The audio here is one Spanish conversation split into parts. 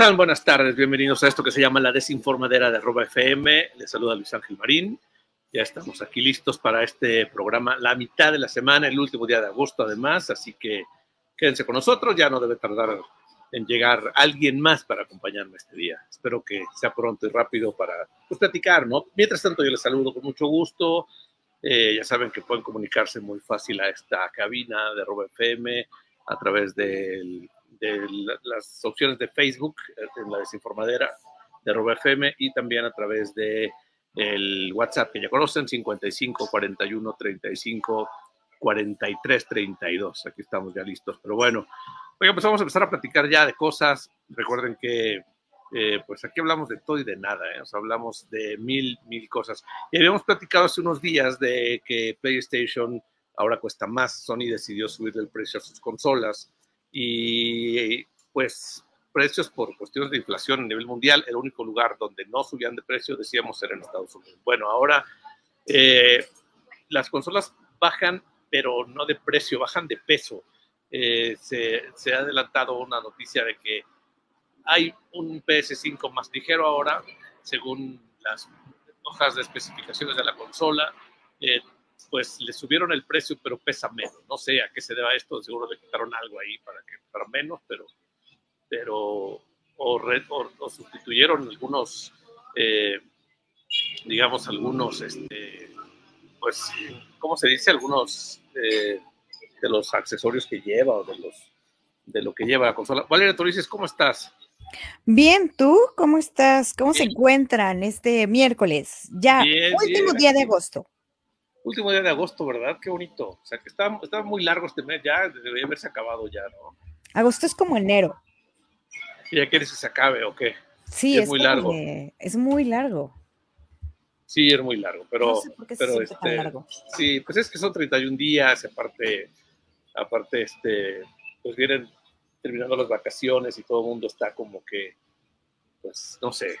¿Cómo están? Buenas tardes, bienvenidos a esto que se llama La Desinformadera de Roba FM. Les saluda Luis Ángel Marín. Ya estamos aquí listos para este programa, la mitad de la semana, el último día de agosto además, así que quédense con nosotros, ya no debe tardar en llegar alguien más para acompañarme este día. Espero que sea pronto y rápido para pues, platicar, ¿no? Mientras tanto, yo les saludo con mucho gusto. Eh, ya saben que pueden comunicarse muy fácil a esta cabina de Roba FM a través del las opciones de Facebook, eh, en la desinformadera de Roba FM y también a través de el WhatsApp que ya conocen, 55 41 35 43 32. Aquí estamos ya listos. Pero bueno, pues vamos a empezar a platicar ya de cosas. Recuerden que eh, pues aquí hablamos de todo y de nada, ¿eh? hablamos de mil, mil cosas. Y habíamos platicado hace unos días de que PlayStation ahora cuesta más. Sony decidió subir el precio a sus consolas y pues precios por cuestiones de inflación a nivel mundial, el único lugar donde no subían de precio, decíamos, era en Estados Unidos. Bueno, ahora eh, las consolas bajan, pero no de precio, bajan de peso. Eh, se, ha adelantado una noticia de que hay un PS5 más ligero ahora, según las hojas de especificaciones de la consola. Eh, pues le subieron el precio, pero pesa menos. No sé a qué se deba esto, seguro le quitaron algo ahí para que para menos, pero, pero o, sustituyeron algunos, eh, digamos, algunos, este, pues, ¿cómo se dice? Algunos eh, de los accesorios que lleva o de los de lo que lleva la consola. Valeria dices ¿cómo estás? Bien, ¿tú cómo estás? ¿Cómo se encuentran este miércoles? Ya, último día de agosto último día de agosto, ¿verdad? Qué bonito. O sea, que está, muy largo este mes, ya debería haberse acabado ya, ¿no? Agosto es como enero. ¿Y ya quieres que se acabe o qué? Sí, es, muy largo. Es muy largo. Sí, es muy largo, pero, pero este, largo. sí, pues es que son 31 días, aparte, aparte, este, pues vienen terminando las vacaciones y todo el mundo está como que, pues, no sé,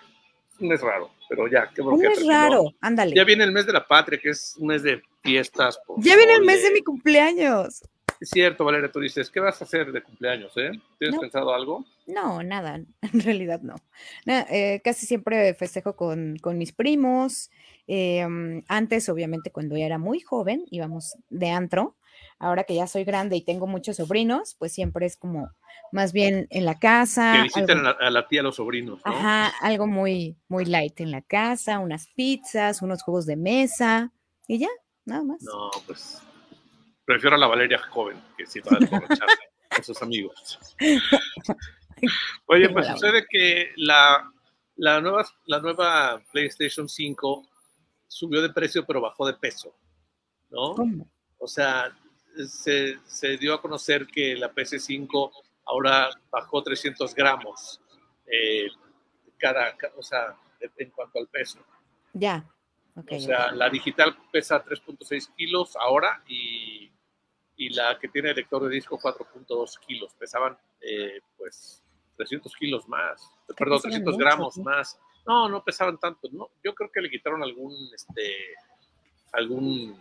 mes raro, pero ya, qué Un mes raro, ándale. Ya viene el mes de la patria, que es un mes de fiestas. Ya viene el mes de mi cumpleaños. Es cierto, Valeria, tú dices, ¿qué vas a hacer de cumpleaños? Eh? ¿Tienes pensado algo? No, nada, en realidad no. Eh, casi siempre festejo con, con mis primos. Em, antes, obviamente, cuando ya era muy joven, íbamos de antro. Ahora que ya soy grande y tengo muchos sobrinos, pues siempre es como más bien en la casa. Que visiten a, la, tía a los sobrinos. ¿no? Ajá, algo muy, muy light en la casa, unas pizzas, unos juegos de mesa y ya, nada más. No, pues prefiero a la Valeria joven, que sí va a con sus amigos. Oye, pues sucede que la, la, nueva, la nueva PlayStation 5 subió de precio, pero bajó de peso, ¿no? ¿Cómo? O sea, se, se dio a conocer que la PS5 ahora bajó 300 gramos eh, cada, o sea, en cuanto al peso. Ya. o sea, la digital pesa 3.6 kilos ahora y, y, la que tiene lector de disco 4.2 kilos. Pesaban eh, pues 300 kilos más, perdón, 300 gramos más. No, no pesaban tanto. No, yo creo que le quitaron algún, este, algún,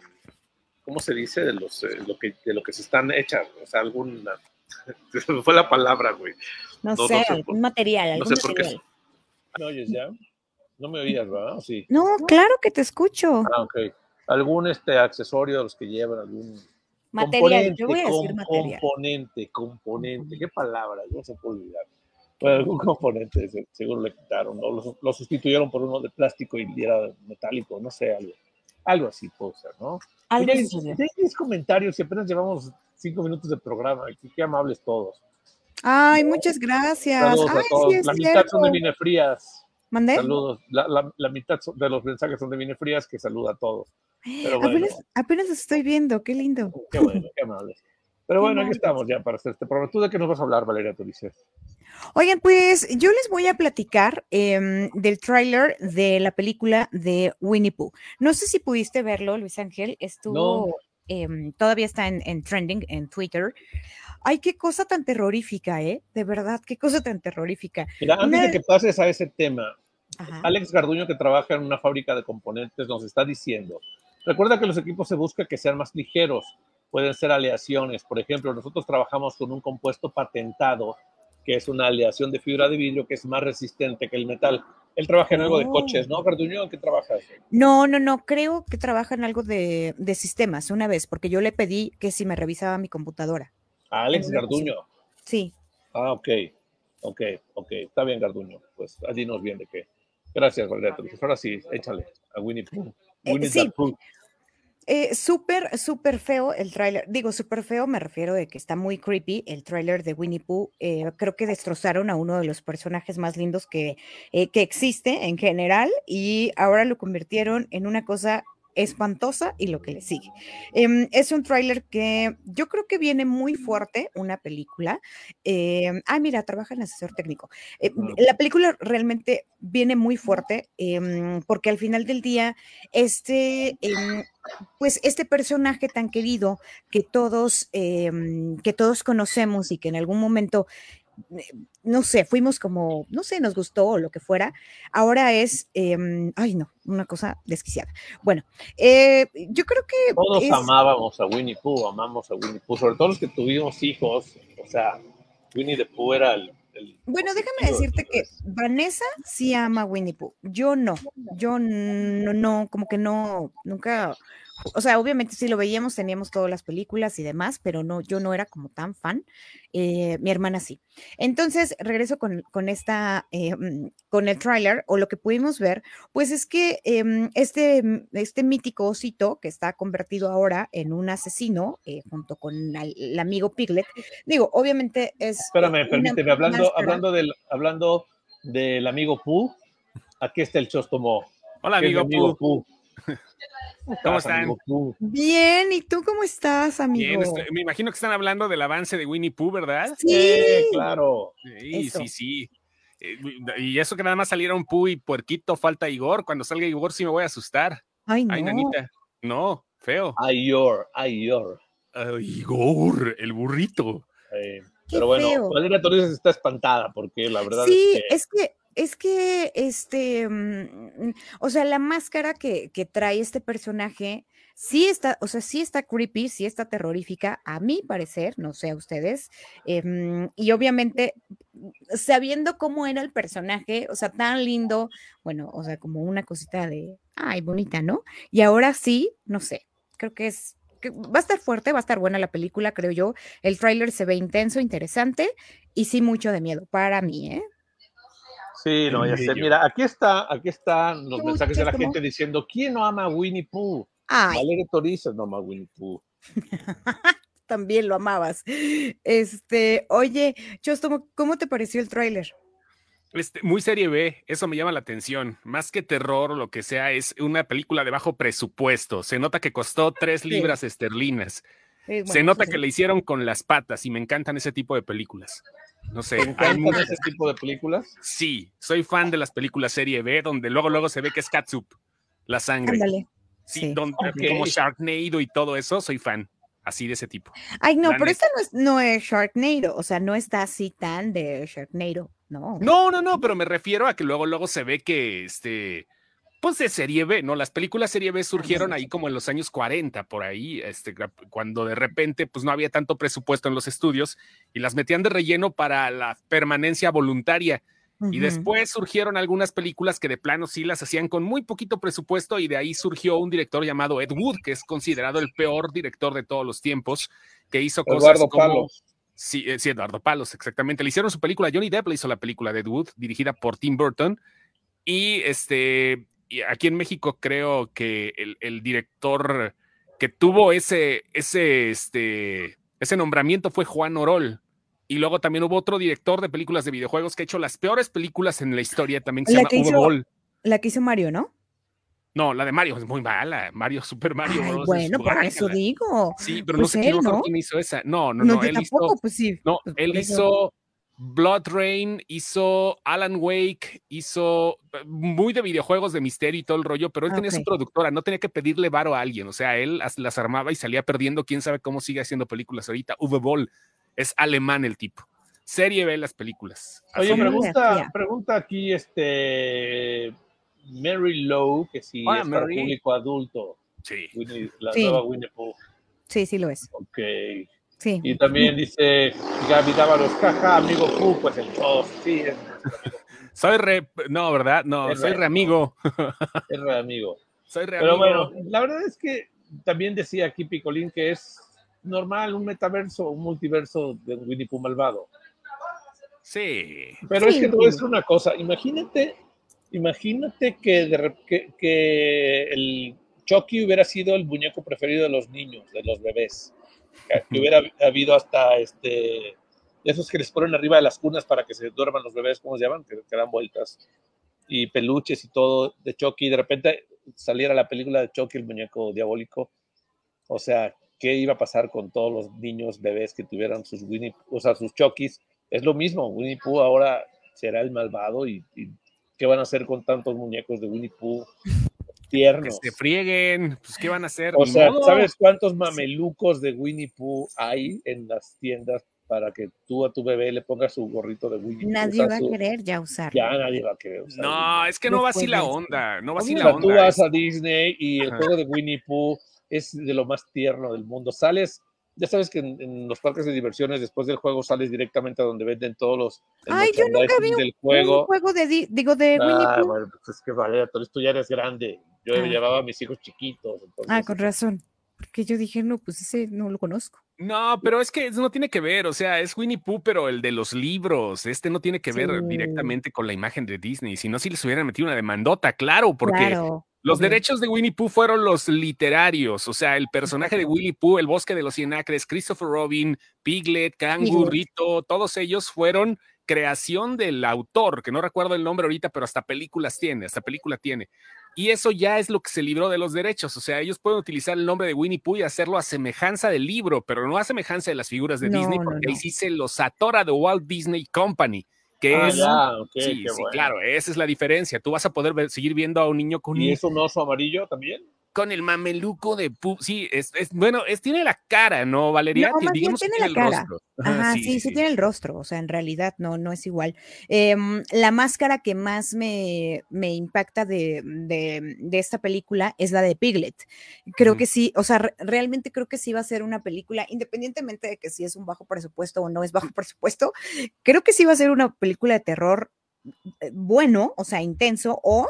¿cómo se dice? De, los, eh, lo que, de lo que se están hechas, o sea, alguna Fue la palabra, güey. No, sé, algún material, algún material. ¿Me oyes ya? No me oías, ¿verdad? Sí. No, claro que te escucho. Ah, ok. ¿Algún este, accesorio de los que llevan? ¿Algún material? Yo voy a decir material. Componente, componente. ¿Qué palabra? No se puede olvidar. Bueno, algún componente seguro le quitaron, ¿no? Lo, sustituyeron por uno de plástico y era metálico, no sé, algo, algo así puede ser, ¿no? Algo comentarios y apenas llevamos cinco minutos de programa. Qué, amables todos. Ay, muchas gracias. Saludos a todos. la mitad son de Vine Frías. ¿Mandé? Saludos. La, la, mitad de los mensajes son de Vine Frías, que saluda a todos. Pero apenas, apenas estoy viendo, qué lindo. Qué bueno, qué amable. Pero bueno, aquí estamos ya para hacer este programa. ¿Tú de qué nos vas a hablar, Valeria Turice? Oigan, pues yo les voy a platicar em, del tráiler de la película de Winnie Pooh. No sé si pudiste verlo, Luis Ángel. Estuvo Em, todavía está en, trending en Twitter. Ay, qué cosa tan terrorífica, ¿eh? De verdad, qué cosa tan terrorífica. Mira, antes de que pases a ese tema, Alex Garduño, que trabaja en una fábrica de componentes, nos está diciendo, recuerda que los equipos se busca que sean más ligeros, pueden ser aleaciones. Por ejemplo, nosotros trabajamos con un compuesto patentado que es una aleación de fibra de vidrio que es más resistente que el metal. Él trabaja en algo de coches, ¿no, Garduño? ¿Qué trabajas? No, no, no, creo que trabaja en algo de, de sistemas una vez, porque yo le pedí que si me revisaba mi computadora. Alex Garduño. Sí. Ah, ok, ok, ok, está bien, Garduño. Pues dinos bien de qué. Gracias, Valeria. Pues ahora sí, échale a Winnie Pooh. Eh, Winnie sí. Eh, súper, súper feo el tráiler. Digo, súper feo me refiero de que está muy creepy el tráiler de Winnie Pooh. Eh, creo que destrozaron a uno de los personajes más lindos que, eh, que existe en general y ahora lo convirtieron en una cosa espantosa y lo que le sigue. Em, es un tráiler que yo creo que viene muy fuerte, una película. Eh, ah, mira, trabaja en asesor técnico. Eh, la película realmente viene muy fuerte em, porque al final del día, este, pues este personaje tan querido que todos, que todos conocemos y que en algún momento eh, no sé, fuimos como, no sé, nos gustó o lo que fuera. Ahora es, em, ay no, una cosa desquiciada. Bueno, eh, yo creo que... Todos amábamos a Winnie Pooh, amamos a Winnie Pooh, sobre todo los que tuvimos hijos, o sea, Winnie the Pooh era el... bueno, déjame decirte que Vanessa sí ama a Winnie Pooh, yo no, yo no, no, como que no, nunca o sea, obviamente sí lo veíamos, teníamos todas las películas y demás, pero no, yo no era como tan fan. Eh, mi hermana sí. Entonces, regreso con, con esta, eh, mm, con el tráiler, o lo que pudimos ver, pues es que em, este, mm, este mítico osito que está convertido ahora en un asesino, eh, junto con el, amigo Piglet, digo, obviamente es... Espérame, permíteme, hablando, hablando, del, hablando del amigo Pooh, aquí está el Chostomo. Hola, amigo, amigo Pooh. ¿Cómo están? Bien, ¿y tú cómo estás, amigo? Bien, me imagino que están hablando del avance de Winnie Pooh, ¿verdad? Sí, claro. Sí, sí, sí. Eh, y eso que nada más salieron Pooh y Puerquito, falta Igor. Cuando salga Igor sí me voy a asustar. Ay, no. Ay, nanita. No, feo. Ay, Igor, ay, Igor. Igor, el burrito. pero bueno, Valeria Torres está espantada porque la verdad sí, es que... es que es que, este, mm, o sea, la máscara que, que, trae este personaje sí está, o sea, sí está creepy, sí está terrorífica, a mi parecer, no sé a ustedes, eh, y obviamente sabiendo cómo era el personaje, o sea, tan lindo, bueno, o sea, como una cosita de, ay, bonita, ¿no? Y ahora sí, no sé, creo que es va a estar fuerte, va a estar buena la película, creo yo. El tráiler se ve intenso, interesante y sí mucho de miedo para mí, ¿eh? Sí, no, ya sé. Mira, aquí está, aquí están los mensajes de la gente diciendo, ¿quién no ama a Winnie Pooh? Valeria Toriza no ama a Winnie Pooh. También lo amabas. Este, oye, Chostomo, ¿cómo te pareció el tráiler? Este, muy serie B, eso me llama la atención. Más que terror o lo que sea, es una película de bajo presupuesto. Se nota que costó tres libras esterlinas. Se nota que le hicieron con las patas y me encantan ese tipo de películas. No sé. ¿Te ese tipo de películas? Sí, soy fan de las películas serie B, donde luego luego se ve que es catsup, la sangre. Sí, Donde, como Sharknado y todo eso, soy fan. Así de ese tipo. Ay, no, pero esta no es, no es Sharknado, o sea, no está así tan de Sharknado, no. No, no, no, pero me refiero a que luego, luego se ve que este pues de serie B, ¿no? Las películas serie B surgieron ahí como en los años 40, por ahí, este, cuando de repente pues no había tanto presupuesto en los estudios y las metían de relleno para la permanencia voluntaria. Y después surgieron algunas películas que de plano sí las hacían con muy poquito presupuesto y de ahí surgió un director llamado Ed Wood, que es considerado el peor director de todos los tiempos, que hizo cosas como... Palos. Sí, eh, sí, Eduardo Palos, exactamente. Le hicieron su película, Johnny Depp le hizo la película de Ed Wood, dirigida por Tim Burton. Y este, y aquí en México creo que el, director que tuvo ese, ese, este, ese nombramiento fue Juan Orol. Y luego también hubo otro director de películas de videojuegos que ha hecho las peores películas en la historia, también se llama Uwe La que hizo Mario, ¿no? No, la de Mario es muy mala. Mario, Super Mario. bueno, por eso digo. Sí, pero no pues sé quién, hizo esa. No, no, no. él tampoco, pues sí. No, pues él hizo Blood Rain, hizo Alan Wake, hizo eh, muy de videojuegos de misterio y todo el rollo, pero él tenía su productora, no tenía que pedirle varo a alguien, o sea, él las armaba y salía perdiendo, quién sabe cómo sigue haciendo películas ahorita. Uwe Boll es alemán el tipo. Serie ve las películas. Oye, pregunta, pregunta aquí este Mary Lowe, que si es para público adulto. Sí. la nueva Winnie Pooh. Sí, sí lo es. Ok. Sí. Y también dice Gaby Dávalos, caja, amigo Q, pues el todos. Sí, es, Soy re. No, ¿verdad? No, Es soy re- re amigo. es re amigo. Soy re Pero amigo. bueno, la verdad es que también decía aquí Picolín que es normal un metaverso, un multiverso de Winnie Pooh malvado. Sí. Pero es que sí. decir una cosa, imagínate, imagínate que, de rep- que, que el Chucky hubiera sido el muñeco preferido de los niños, de los bebés. Que, hubiera habido hasta este esos que les ponen arriba de las cunas para que se duerman los bebés, ¿cómo se llaman? Que, que dan vueltas. Y peluches y todo de Chucky. Y de repente saliera la película de Chucky, el muñeco diabólico. O sea, ¿qué iba a pasar con todos los niños bebés que tuvieran sus Winnie, o sea, sus Chuckies? Es lo mismo, Winnie Pooh ahora será el malvado y, y ¿qué van a hacer con tantos muñecos de Winnie Pooh Que tiernos? se frieguen. Pues, ¿qué van a hacer? O sea, modo. ¿sabes cuántos mamelucos de Winnie Pooh hay en las tiendas para que tú a tu bebé le pongas su gorrito de Winnie Pooh? Nadie va a su- querer ya usarlo. Ya nadie va a querer usar Winnie No, es que no va así la onda. No va así la sea, tú onda. vas a Disney y el Ajá. juego de Winnie Pooh es de lo más tierno del mundo. Sales, ya sabes que en, en los parques de diversiones después del juego sales directamente a donde venden todos los Ay, yo nunca vi del Un juego. juego de, di- digo, de Winnie Ah, Pooh. bueno, pues es que vale, tú ya eres grande. Yo Ah. llevaba a mis hijos chiquitos. entonces- Ah, con razón. Porque yo dije, no, pues ese no lo conozco. No, pero es que eso no tiene que ver, o sea, es Winnie Pooh, pero el de los libros, este no tiene que ver Sí. directamente con la imagen de Disney, si no, si les hubieran metido una demandota, claro, porque claro. los derechos de Winnie Pooh fueron los literarios, o sea, el personaje de. Winnie Pooh, el bosque de los cien acres, Christopher Robin, Piglet, Kangu, Piglet. Rito, todos ellos fueron creación del autor, que no recuerdo el nombre ahorita, pero hasta películas tiene, hasta película tiene. Y eso ya es lo que se libró de los derechos. O sea, ellos pueden utilizar el nombre de Winnie Pooh y hacerlo a semejanza del libro, pero no a semejanza de las figuras de No, Disney, no, porque ahí sí se los atora de Walt Disney Company, que Ah, es. ya, sí, qué sí, bueno. claro, esa es la diferencia. Tú vas a poder ver- seguir viendo a un niño con, ¿Y un- es un oso amarillo también? Con el mameluco de Pooh. Sí, es, es- bueno, es, tiene la cara, ¿no, Valeria? No, más bien que tiene la el cara. rostro. Ajá, sí, sí, tiene el rostro, o sea, en realidad no, no es igual. Em, la máscara que más me, me impacta de, de- de esta película es la de Piglet. Creo que sí, o sea, re- realmente creo que sí va a ser una película, independientemente de que si es un bajo presupuesto o no es bajo presupuesto, creo que sí va a ser una película de terror bueno, o sea, intenso, o,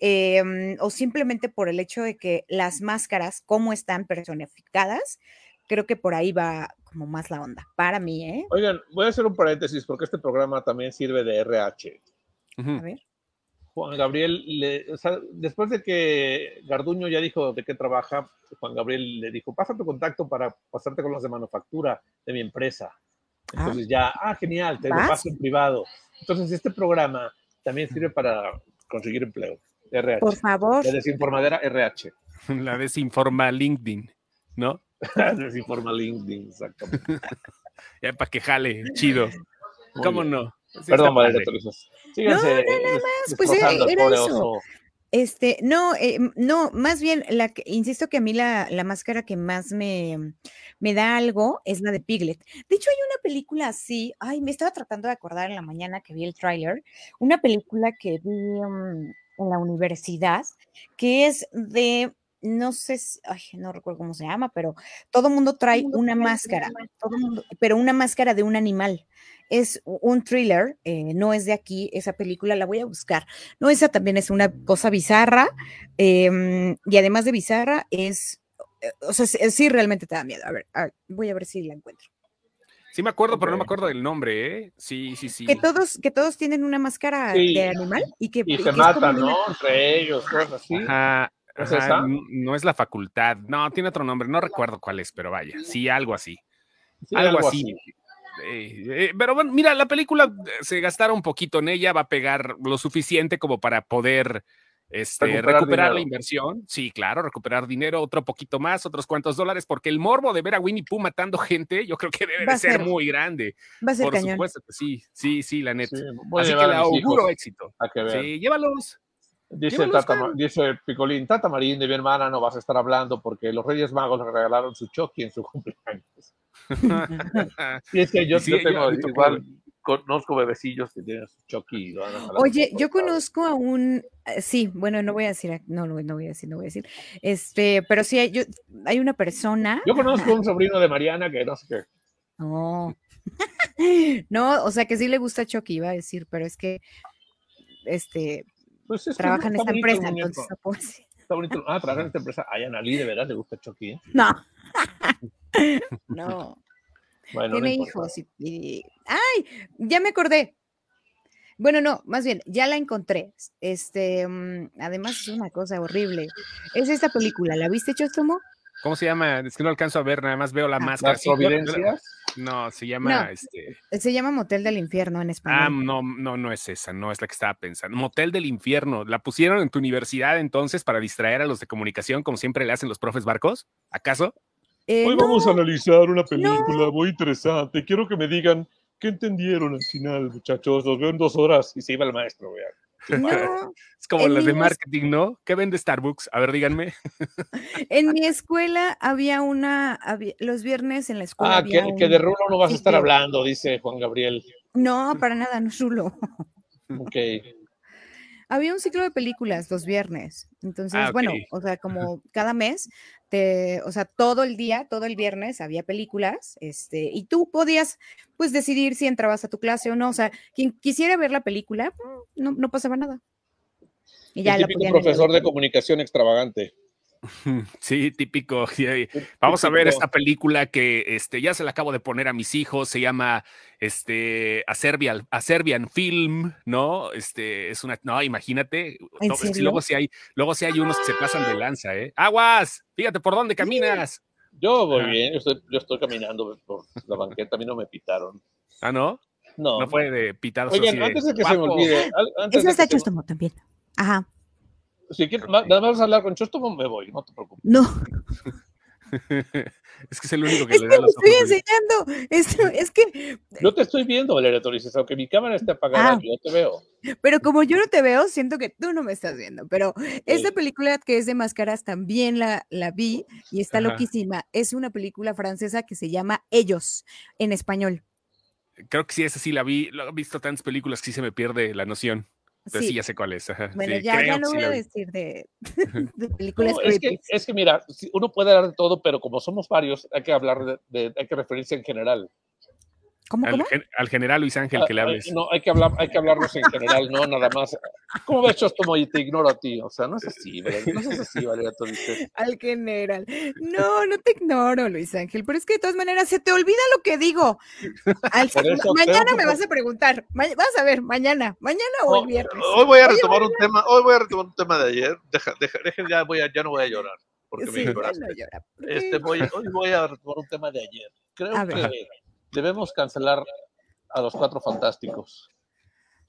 em, o simplemente por el hecho de que las máscaras, cómo están personificadas, creo que por ahí va como más la onda, para mí, ¿eh? Oigan, voy a hacer un paréntesis porque este programa también sirve de RH. A ver. Juan Gabriel, le- o sea, después de que Garduño ya dijo de qué trabaja, Juan Gabriel le dijo, pasa tu contacto para pasarte con los de manufactura de mi empresa. Entonces ya, ah, genial, te lo ¿Vas? paso en privado. Entonces este programa también sirve para conseguir empleo. RH. Por favor. La desinformadera RH. La desinforma LinkedIn, ¿no? Desinforma LinkedIn, exactamente. Ya para que jale, chido. Muy ¿Cómo bien. no? Sí, Perdón, Valeria. Síganse. No, no, eh, nada más, pues, al era eso. oso. Este, no, eh, no, más bien, la que, insisto que a mí la, la máscara que más me, me da algo es la de Piglet. De hecho, hay una película así, ay, me estaba tratando de acordar en la mañana que vi el tráiler, una película que vi mm, en la universidad, que es de, no sé, si- ay, no recuerdo cómo se llama, pero todo mundo trae una máscara, todo mundo, pero una máscara de un animal. Es un thriller, eh, no es de aquí, esa película la voy a buscar. No, esa también es una cosa bizarra. em, y además de bizarra, es. eh, O sea, sí, sí realmente te da miedo. A ver, a ver, voy a ver si la encuentro. Sí me acuerdo, pero no me acuerdo del nombre, ¿eh? Sí, sí, sí. Que todos, que todos tienen una máscara Sí. de animal y que, Y se matan, una- ¿no? Entre ellos, cosas así. Ajá, ¿Es ajá, no es la facultad, no, tiene otro nombre, no recuerdo cuál es, pero vaya, sí, algo así. Sí, algo, así. Eh, eh, pero bueno, mira, la película eh, se gastaron un poquito en ella, va a pegar lo suficiente como para poder este, Recuperar recuperar, la inversión. Sí, claro, recuperar dinero, otro poquito más, otros cuantos dólares, porque el morbo de ver a Winnie Pooh matando gente, yo creo que debe de a ser ser muy grande. Va a ser Por cañón. supuesto que sí, sí, sí, la neta. Sí, Así que le auguro éxito. a que vean. Sí, llévalos. Dice, Llévalos, Tata, Ma- Juan. dice Picolín, Tata Marín de mi hermana no vas a estar hablando porque los Reyes Magos le regalaron su Chucky en su cumpleaños. Y es que yo, Sí, yo yo- tengo a igual, conozco bebecillos que tienen su Chucky. a Oye, yo conozco a un, eh, sí, bueno, no voy a decir, a- no, no, no voy a decir, no voy a decir, este, pero sí, hay, yo, hay una persona, Yo conozco un sobrino de Mariana que no sé qué. No. no, o sea que sí le gusta Chucky, iba a decir, pero es que este pues trabaja en esta empresa, entonces Está bonito. Ah, trabaja en esta empresa. Ay, a Analí de verdad le gusta Chucky, ¿eh? No. no. Tiene hijos y, ¡Ay! Ya me acordé. Bueno, no, más bien, ya la encontré. Este, mm, además es una cosa horrible. Es esta película, ¿la viste, Chostomo? ¿Cómo se llama? Es que no alcanzo a ver, nada más veo la ah, máscara. ¿Las Providencias? No, se llama este. Se llama Motel del Infierno en español. Ah, no, no, no es esa, no es la que estaba pensando. Motel del Infierno. ¿La pusieron en tu universidad entonces para distraer a los de comunicación, como siempre le hacen los profes barcos? ¿Acaso? Eh, Hoy vamos a analizar una película muy interesante. Quiero que me digan qué entendieron al final, muchachos. Los veo en dos horas y se iba el maestro, vean. es como las de marketing, ¿no? ¿Qué vende Starbucks? A ver, díganme. En mi escuela había una, los viernes en la escuela. Ah, que, de Rulo no vas a estar hablando, dice Juan Gabriel. No, para nada, no es Rulo. Ok. Había un ciclo de películas los viernes. Entonces, ah, bueno, o sea, como cada mes, te, o sea, todo el día, todo el viernes había películas, este, y tú podías, pues, decidir si entrabas a tu clase o no. O sea, quien quisiera ver la película, no, no pasaba nada. Y ya el típico profesor de comunicación extravagante. Sí, típico. Vamos a ver esta película que este, ya se la acabo de poner a mis hijos, se llama este, a, Serbian, Film, ¿no? Este, es una, no, imagínate, luego si hay, luego si hay unos que se pasan de lanza, ¿eh? Aguas, fíjate por dónde caminas. Yo voy bien, yo estoy, caminando por la banqueta, a mí no me pitaron. ¿Ah, no? No. No fue de pitados. Oigan, antes de que se me olvide. Eso está hecho también. Ajá. Si quieres, nada más hablar con Chostomo, me voy, no te preocupes. No. es que es el único que le da los estoy enseñando. Es, que. Yo te estoy viendo, Valeria Torices, aunque mi cámara esté apagada, ah. yo te veo. Pero como yo no te veo, siento que tú no me estás viendo. Pero esta película que es de máscaras también la, la vi y está loquísima. Es una película francesa que se llama Ellos en español. Creo que sí, esa sí la vi. Lo he visto tantas películas que sí se me pierde la noción. Entonces sí. ya sé cuál es. Bueno, ya, ya, no voy a decir de, películas. es, que, es, que, mira, uno puede hablar de todo, pero como somos varios, hay que hablar de, hay que referirse en general. ¿Cómo, al, al, general Luis Ángel que le ah, hables. No, hay que hablar, hay que hablarnos en general, no nada más. ¿Cómo ves esto y te ignoro a ti? O sea, no es así, ¿verdad? No es así, Valeria Al general. No, no te ignoro, Luis Ángel, pero es que de todas maneras se te olvida lo que digo. mañana me vas a preguntar. vas a ver, mañana, mañana o el viernes. Hoy voy a retomar un tema, hoy voy a retomar un tema de ayer. Deja, deja, deja ya, voy a, ya no voy a llorar. Porque me ignoraste. este, voy, hoy voy a retomar un tema de ayer. Creo que debemos cancelar a los cuatro fantásticos.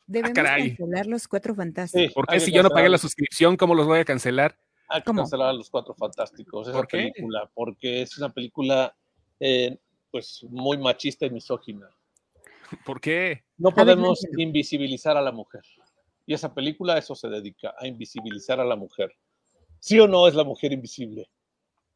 Debemos ah, cancelar los cuatro fantásticos. ¿Por qué si yo no pagué la suscripción, cómo los voy a cancelar? Hay que cancelar a los cuatro fantásticos, esa película, porque es una película eh, pues muy machista y misógina. ¿Por qué? No podemos invisibilizar a la mujer. Y esa película a eso se dedica, a invisibilizar a la mujer. ¿Sí o no es la mujer invisible?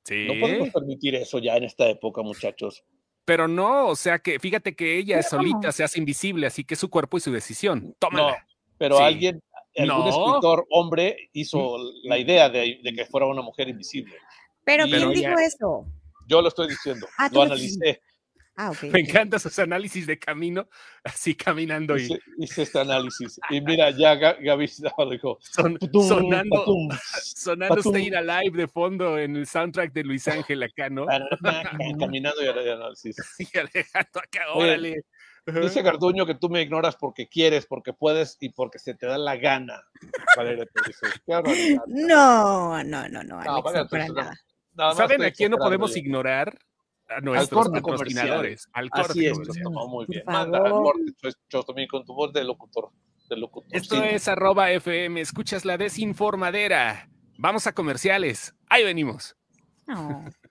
Sí. No podemos permitir eso ya en esta época, muchachos. Pero no, o sea que fíjate que ella solita se hace invisible, así que es su cuerpo y su decisión. Tómala. No, pero alguien, algún escritor hombre hizo la idea de, que fuera una mujer invisible. Pero ¿quién dijo eso? Yo lo estoy diciendo, ah, lo analicé. Ah, Me encantan sus análisis de camino, así caminando. Y... Hice, este análisis. Y mira, ya Gaby dijo. sonando sonando Staying Alive de fondo en el soundtrack de Luis Ángel acá, ¿no? Caminando y análisis. Y Alejandro acá, órale. Dice Garduño que tú me ignoras porque quieres, porque puedes y porque se te da la gana. no, no, no, no, Alex, para nada. ¿Saben a quién no podemos ignorar? A nuestros patrocinadores. Al corte Así es, muy bien. Manda al corte, también con tu voz de locutor. De locutor Esto es arroba FM, escuchas la desinformadera. Vamos a comerciales, ahí venimos.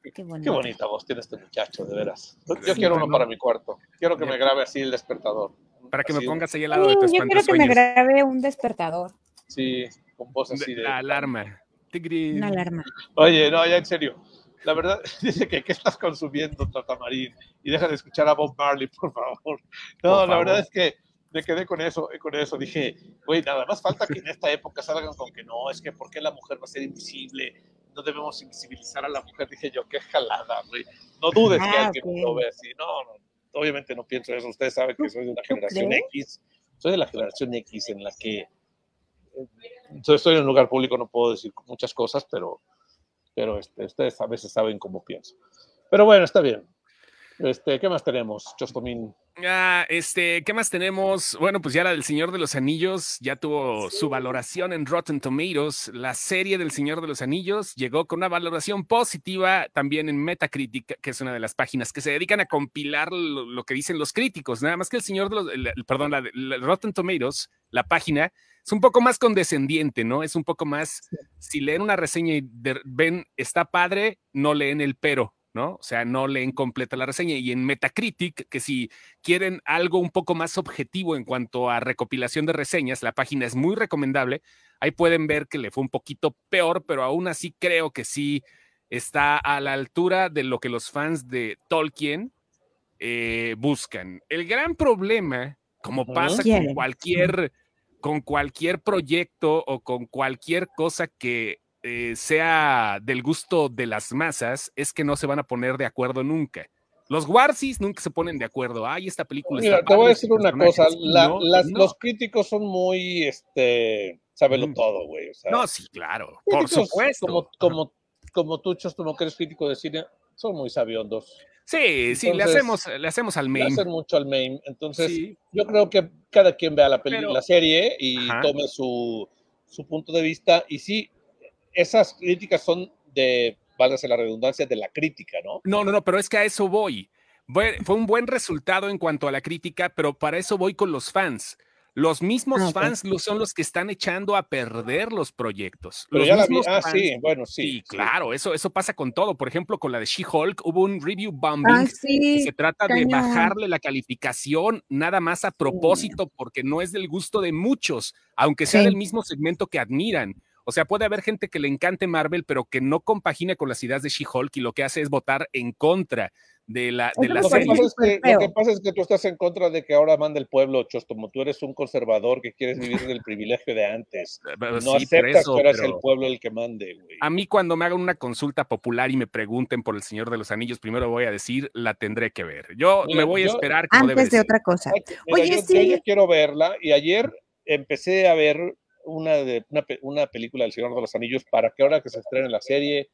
qué, qué, bonita voz tiene este muchacho, de veras. Yo quiero uno para mi cuarto. Quiero que me grabe así el despertador. Para que me pongas ahí al lado de tu Yo quiero que me grabe un despertador. Sí, con voz así de. La alarma. Una alarma. Oye, no, ya en serio la verdad, dice que ¿qué estás consumiendo, Tatamarín? Y deja de escuchar a Bob Marley, por favor. No, la verdad es que me quedé con eso, con eso. Dije, güey, nada más falta que en esta época salgan con que no, es que ¿por qué la mujer va a ser invisible? No debemos invisibilizar a la mujer. Dije yo, qué jalada, güey. No dudes que ah, alguien lo ve así. No, no, obviamente no pienso eso. Ustedes saben que soy de una generación X. Soy de la generación X en la que eh, estoy en un lugar público, no puedo decir muchas cosas, pero, pero este, ustedes a veces saben cómo pienso. Pero bueno, está bien. Este, ¿Qué más tenemos, Chostomín? Ah, este, ¿qué más tenemos? Bueno, pues ya la del Señor de los Anillos ya tuvo su valoración en Rotten Tomatoes. La serie del Señor de los Anillos llegó con una valoración positiva también en Metacritic, que es una de las páginas que se dedican a compilar lo, que dicen los críticos. Nada más que el Señor de los, perdón, la, Rotten Tomatoes, la página, es un poco más condescendiente, ¿no? Es un poco más, si leen una reseña y ven, está padre, no leen el pero ¿no? O sea, no leen completa la reseña. Y en Metacritic, que si quieren algo un poco más objetivo en cuanto a recopilación de reseñas, la página es muy recomendable. Ahí pueden ver que le fue un poquito peor, pero aún así creo que sí está a la altura de lo que los fans de Tolkien eh, buscan. El gran problema, como pasa con cualquier, con cualquier proyecto o con cualquier cosa que eh, sea del gusto de las masas es que no se van a poner de acuerdo nunca. Los Warsis nunca se ponen de acuerdo. Ay, esta película. Mira, te voy a decir una cosa. Los críticos son muy, este, sábelo mm. todo, güey. no, sí, claro. Por supuesto. Como, como, como tú, como que eres crítico de cine, son muy sabiondos. Sí, sí, le hacemos, le hacemos al main. Le hacen mucho al main. Entonces, yo creo que cada quien vea la película, la serie y tome su, su punto de vista. Y sí, esas críticas son de, válgase la redundancia, de la crítica, ¿no? No, no, no, pero es que a eso voy. Fue un buen resultado en cuanto a la crítica, pero para eso voy con los fans. Los mismos ah, fans son los que están echando a perder los proyectos. Pero ya la vi. Ah, sí, bueno, sí. Sí, claro, Eso, eso pasa con todo. Por ejemplo, con la de She-Hulk hubo un review bombing. Ah, se trata de bajarle la calificación nada más a propósito porque no es del gusto de muchos, aunque sea del mismo segmento que admiran. O sea, puede haber gente que le encante Marvel, pero que no compagine con las ideas de She-Hulk y lo que hace es votar en contra de la, de la serie. lo que pasa es que tú estás en contra de que ahora manda el pueblo, Chostomo. Tú eres un conservador que quieres vivir del privilegio de antes. Eh, no aceptas que ahora es el pueblo el que mande, güey. A mí cuando me hagan una consulta popular y me pregunten por el Señor de los Anillos, primero voy a decir, la tendré que ver. Yo me voy a esperar como Antes de otra cosa. Oye, yo, sí. yo quiero verla y ayer empecé a ver una, de, una, película del Señor de los Anillos para que ahora que se estrene la serie,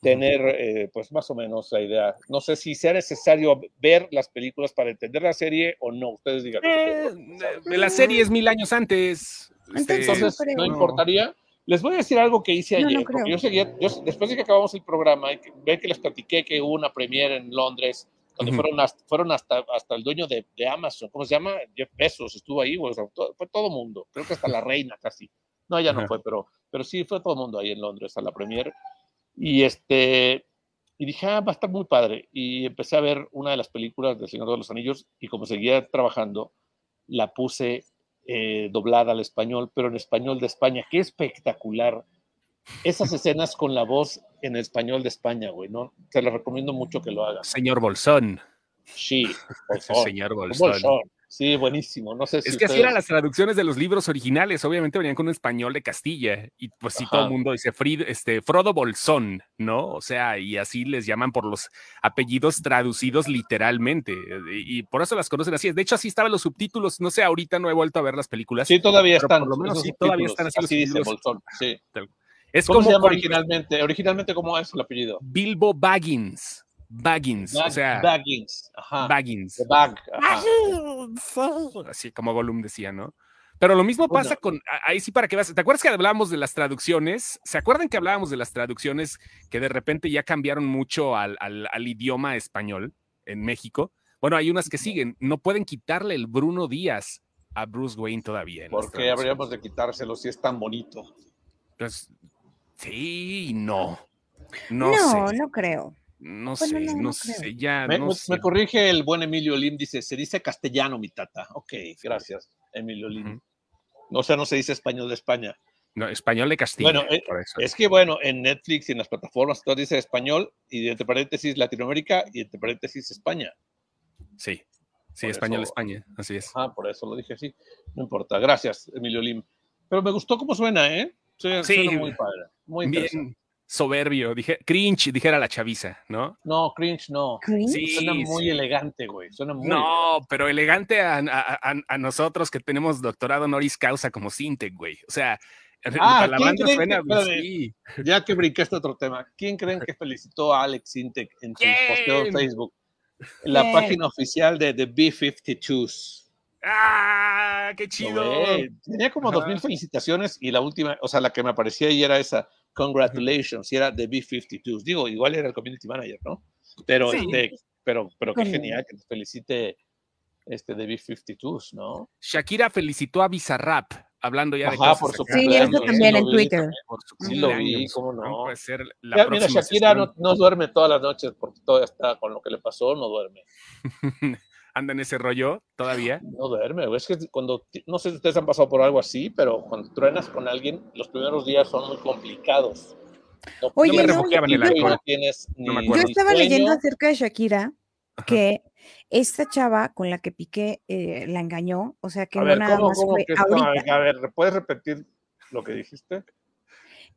tener eh, pues más o menos la idea. No sé si sea necesario ver las películas para entender la serie o no, ustedes digan. Eh, la serie es mil años antes. Este, Entonces, no, importaría. Les voy a decir algo que hice ayer, yo seguía, después de que acabamos el programa, ven que les platiqué que hubo una premiere en Londres donde fueron, hasta, fueron hasta, hasta el dueño de, de, Amazon, ¿cómo se llama? Jeff Bezos estuvo ahí, fue todo mundo, creo que hasta la reina casi. No, ya no fue, pero, pero sí fue todo el mundo ahí en Londres a la premier. Y este, y dije, ah, va a estar muy padre. Y empecé a ver una de las películas del Señor de los Anillos y como seguía trabajando, la puse eh, doblada al español, pero en español de España. Qué espectacular esas escenas con la voz en español de España, güey, ¿no? Te lo recomiendo mucho que lo hagas. Señor Bolsón. Sí, Señor Bolsón. Sí, buenísimo. No sé si es que así eran las traducciones de los libros originales. Obviamente venían con un español de Castilla. Y pues sí, todo el mundo dice este, Frodo Bolsón, ¿no? O sea, y así les llaman por los apellidos traducidos literalmente. Y, por eso las conocen así. De hecho, así estaban los subtítulos. No sé, ahorita no he vuelto a ver las películas. Sí, todavía están. Por lo menos sí, todavía están así. Así dice Bolsón, sí. ¿Cómo se llama originalmente? ¿Originalmente cómo es el apellido? Bilbo Baggins. Baggins, o sea. Baggins, ajá. Baggins. Bag, Así como Gollum decía, ¿no? Pero lo mismo pasa con, ahí sí para que vas, ¿te acuerdas que hablábamos de las traducciones? ¿Se acuerdan que hablábamos de las traducciones que de repente ya cambiaron mucho al, al idioma español en México? Bueno, hay unas que siguen, no pueden quitarle el Bruno Díaz a Bruce Wayne todavía. ¿Por qué habríamos de quitárselo si es tan bonito? Pues Sí, no. No, no, no creo. No sé, no, sé, ya. Me, no me, corrige el buen Emilio Lim, dice, se dice castellano, mi tata. Ok, gracias, Emilio Lim. O sea, no se dice español de España. No, español de Castilla. Bueno, eh, es que bueno, en Netflix y en las plataformas todo dice español y entre paréntesis Latinoamérica y entre paréntesis España. Sí, sí, español España, así es. Ah, por eso lo dije así. No importa, gracias, Emilio Lim. Pero me gustó cómo suena, ¿eh? Sí, muy padre. Muy bien. soberbio, dije, cringe, dijera la chaviza, ¿no? No, cringe no. ¿Cringe? Sí, suena muy elegante, güey. Suena muy No, pero elegante a, a, a, nosotros que tenemos doctorado honoris causa como Sintec, güey. O sea, ah, la banda suena que, Ya que brincaste otro tema, ¿quién creen que felicitó a Alex Sintec en su posteo en Facebook? La página oficial de The B-52s. ¡Ah! ¡Qué chido! tenía como dos mil felicitaciones y la última, o sea, la que me aparecía ahí era esa, congratulations, y era de B52. Digo, igual era el community manager, ¿no? Pero, este, pero, pero qué genial que te felicite este de B52, ¿no? Shakira felicitó a Bizarrap, hablando ya de cosas por supuesto. Sí, eso también en Twitter. sí lo vi, cómo no. Puede ser la mira, Shakira no, no, duerme todas las noches porque todavía está con lo que le pasó, no duerme. anda en ese rollo todavía. No duerme, es que cuando, no sé si ustedes han pasado por algo así, pero cuando truenas con alguien, los primeros días son muy complicados. Oye, no me refugiaban el alcohol. yo estaba leyendo acerca de Shakira que esta chava con la que Piqué eh, la engañó, o sea que no nada más fue ahorita. A ver, ¿puedes repetir lo que dijiste?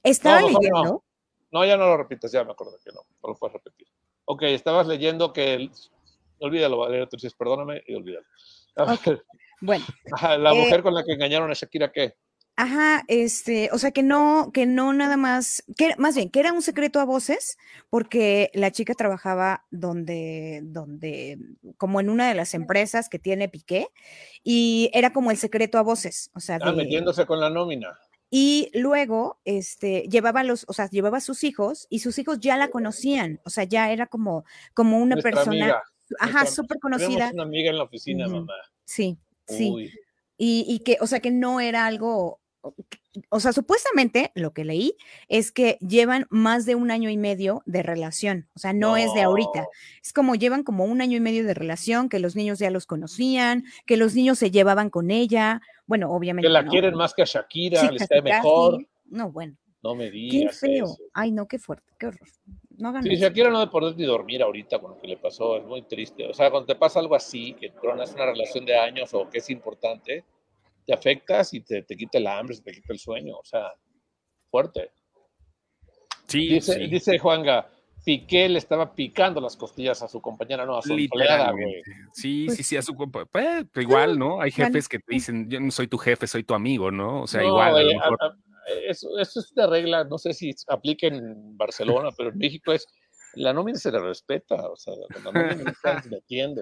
Estaba leyendo. No, ya no lo repitas, ya me acuerdo que no, no lo puedes repetir. Ok, estabas leyendo que olvídalo, Valeria, tú dices, perdóname y olvídalo. Bueno. la eh, mujer con la que engañaron a Shakira, ¿qué? Ajá, este, o sea que no, que no nada más, que más bien, que era un secreto a voces, porque la chica trabajaba donde, donde, como en una de las empresas que tiene Piqué, y era como el secreto a voces, o sea. Ah, metiéndose con la nómina. Y luego, este, llevaba los, o sea, llevaba a sus hijos y sus hijos ya la conocían, o sea, ya era como, como una persona ajá, súper conocida. una amiga en la oficina, mamá. Sí, sí. Y, y, que, o sea, que no era algo, o sea, supuestamente lo que leí es que llevan más de un año y medio de relación, o sea, no, es de ahorita, es como llevan como un año y medio de relación, que los niños ya los conocían, que los niños se llevaban con ella, bueno, obviamente. Que la quieren más que a Shakira, les cae mejor. No, bueno. No me digas. Qué feo. Ay, no, qué fuerte, qué horror. No sí, Shakira no de poder ni dormir ahorita con lo que le pasó, es muy triste. O sea, cuando te pasa algo así, que tronas una relación de años o que es importante, te afectas y te, te quita el hambre, te quita el sueño. O sea, fuerte. Sí, dice, sí. dice Juanga, Piqué le estaba picando las costillas a su compañera, no a su empleada, güey. Sí, sí, sí, a su pues, pues, igual, ¿no? Hay jefes que te dicen, yo no soy tu jefe, soy tu amigo, ¿no? O sea, igual. a lo mejor eso, eso es una regla, no sé si aplica en Barcelona, pero en México es, la nómina se le respeta, o sea, la nómina no estás metiendo.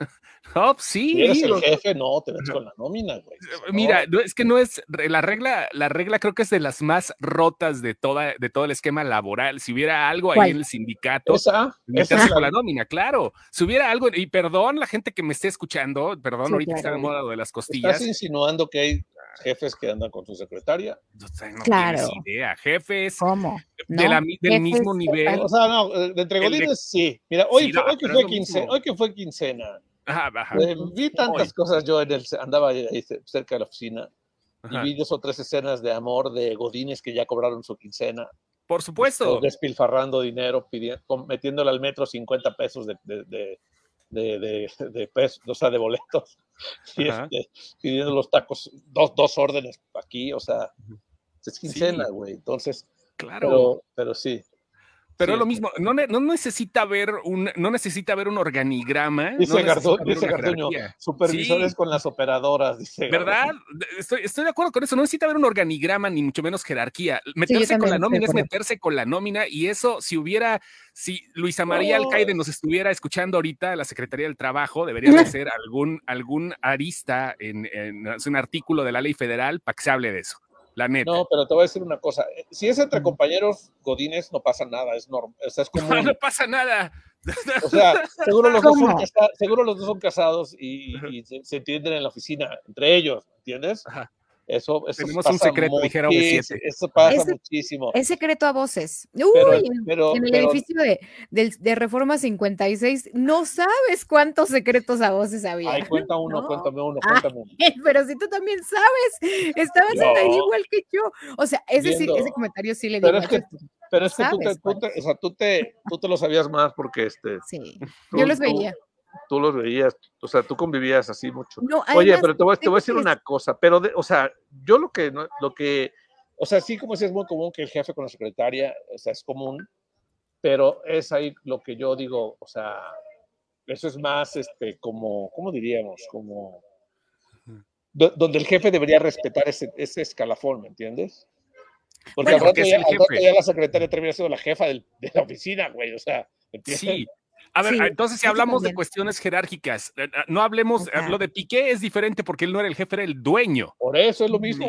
No, pues sí. Si eres el jefe, no, te ves con la nómina, güey. Eh, mira, es que no es la regla, la regla creo que es de las más rotas de toda, de todo el esquema laboral. Si hubiera algo ahí en el sindicato, esa, esa con la nómina, claro. Si hubiera algo, y perdón la gente que me esté escuchando, perdón, ahorita está de moda de las costillas. Estás insinuando que hay jefes que andan con su secretaria. No, claro. idea. Jefes ¿Cómo? De la, del mismo nivel. O sea, no, de entre godines sí. Mira, hoy, hoy, que fue quincena, hoy que fue quincena. Ajá, ajá. Eh, vi tantas cosas yo en el, andaba ahí cerca de la oficina y vi dos o tres escenas de amor de godines que ya cobraron su quincena. Por supuesto. Despilfarrando dinero, pidiendo, metiéndole al metro 50 pesos de, de, de, de, pesos, o sea, de boletos, y este, pidiendo los tacos, dos, dos órdenes aquí, o sea, es quincena, güey. Entonces, claro. Pero, pero sí, pero lo mismo, no, no, necesita ver un, no necesita ver un organigrama. Dice, Garduño, supervisores con las operadoras, dice. ¿Verdad? Estoy, estoy de acuerdo con eso. No necesita ver un organigrama, ni mucho menos jerarquía. Meterse con la nómina es meterse con la nómina, y eso, si hubiera, si Luisa María Alcaide nos estuviera escuchando ahorita, la Secretaría del Trabajo, debería de ser algún, algún arista en, en un artículo de la ley federal para que se hable de eso. No, pero te voy a decir una cosa. Si es entre compañeros godines, no pasa nada, es normal. O sea, es como... No, pasa nada. O sea, seguro los, dos son, casados, seguro los dos son casados y, se, se, entienden en la oficina, entre ellos, ¿entiendes? Ajá. Eso, Tenemos un secreto, dijera V7. Eso pasa muchísimo. Es secreto a voces. Uy, pero, en el edificio de, de, Reforma 56, no sabes cuántos secretos a voces había. Ay, cuenta uno, cuéntame uno, cuéntame uno. pero si tú también sabes, estabas ahí igual que yo. O sea, ese, sí, ese comentario sí le digo. Pero es que, pero es que tú, te, tú, te, o sea, tú, te, tú te lo sabías más porque este. Sí, yo los veía tú los veías, o sea, tú convivías así mucho. Oye, pero te voy, te voy, a decir una cosa, pero, o sea, yo lo que, lo que o sea, sí, como si es muy común que el jefe con la secretaria, o sea, es común, pero es ahí lo que yo digo, o sea, eso es más, este, como, ¿cómo diríamos? Como, donde el jefe debería respetar ese, ese escalafón, ¿me entiendes? Porque al, rato ya, la secretaria termina siendo la jefa de la oficina, güey, o sea, ¿entiendes? Sí, a ver, entonces si hablamos de cuestiones jerárquicas, eh, eh, no hablemos, lo de Piqué es diferente porque él no era el jefe, era el dueño. Por eso es lo mismo.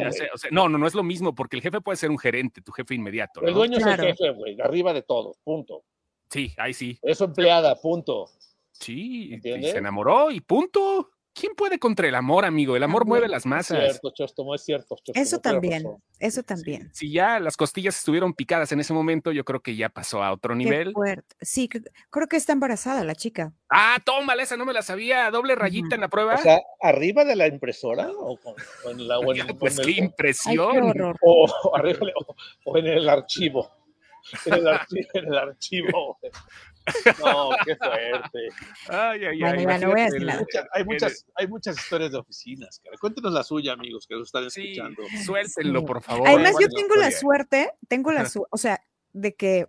no, no, no es lo mismo porque el jefe puede ser un gerente, tu jefe inmediato. El dueño es el jefe, güey, arriba de todo, punto. Sí, ahí sí. Es su empleada, punto. Sí, se enamoró y punto. ¿Quién puede contra el amor, amigo? El amor mueve las masas. Es cierto, Chostomo, es cierto. eso también, eso también. Si ya las costillas estuvieron picadas en ese momento, yo creo que ya pasó a otro nivel. Sí, creo que está embarazada la chica. Ah, tómala, esa no me la sabía. Doble rayita en la prueba. O sea, ¿arriba de la impresora? ¿O, con, en la, o pues qué impresión. o, arriba, o, en el archivo. En el archivo. En el archivo. No, qué fuerte. Ay, ay, ay. hay, muchas, hay muchas historias de oficinas. Cuéntenos la suya, amigos, que nos están escuchando. suéltenlo, por favor. Además, yo tengo la suerte, tengo la suerte, o sea, de que,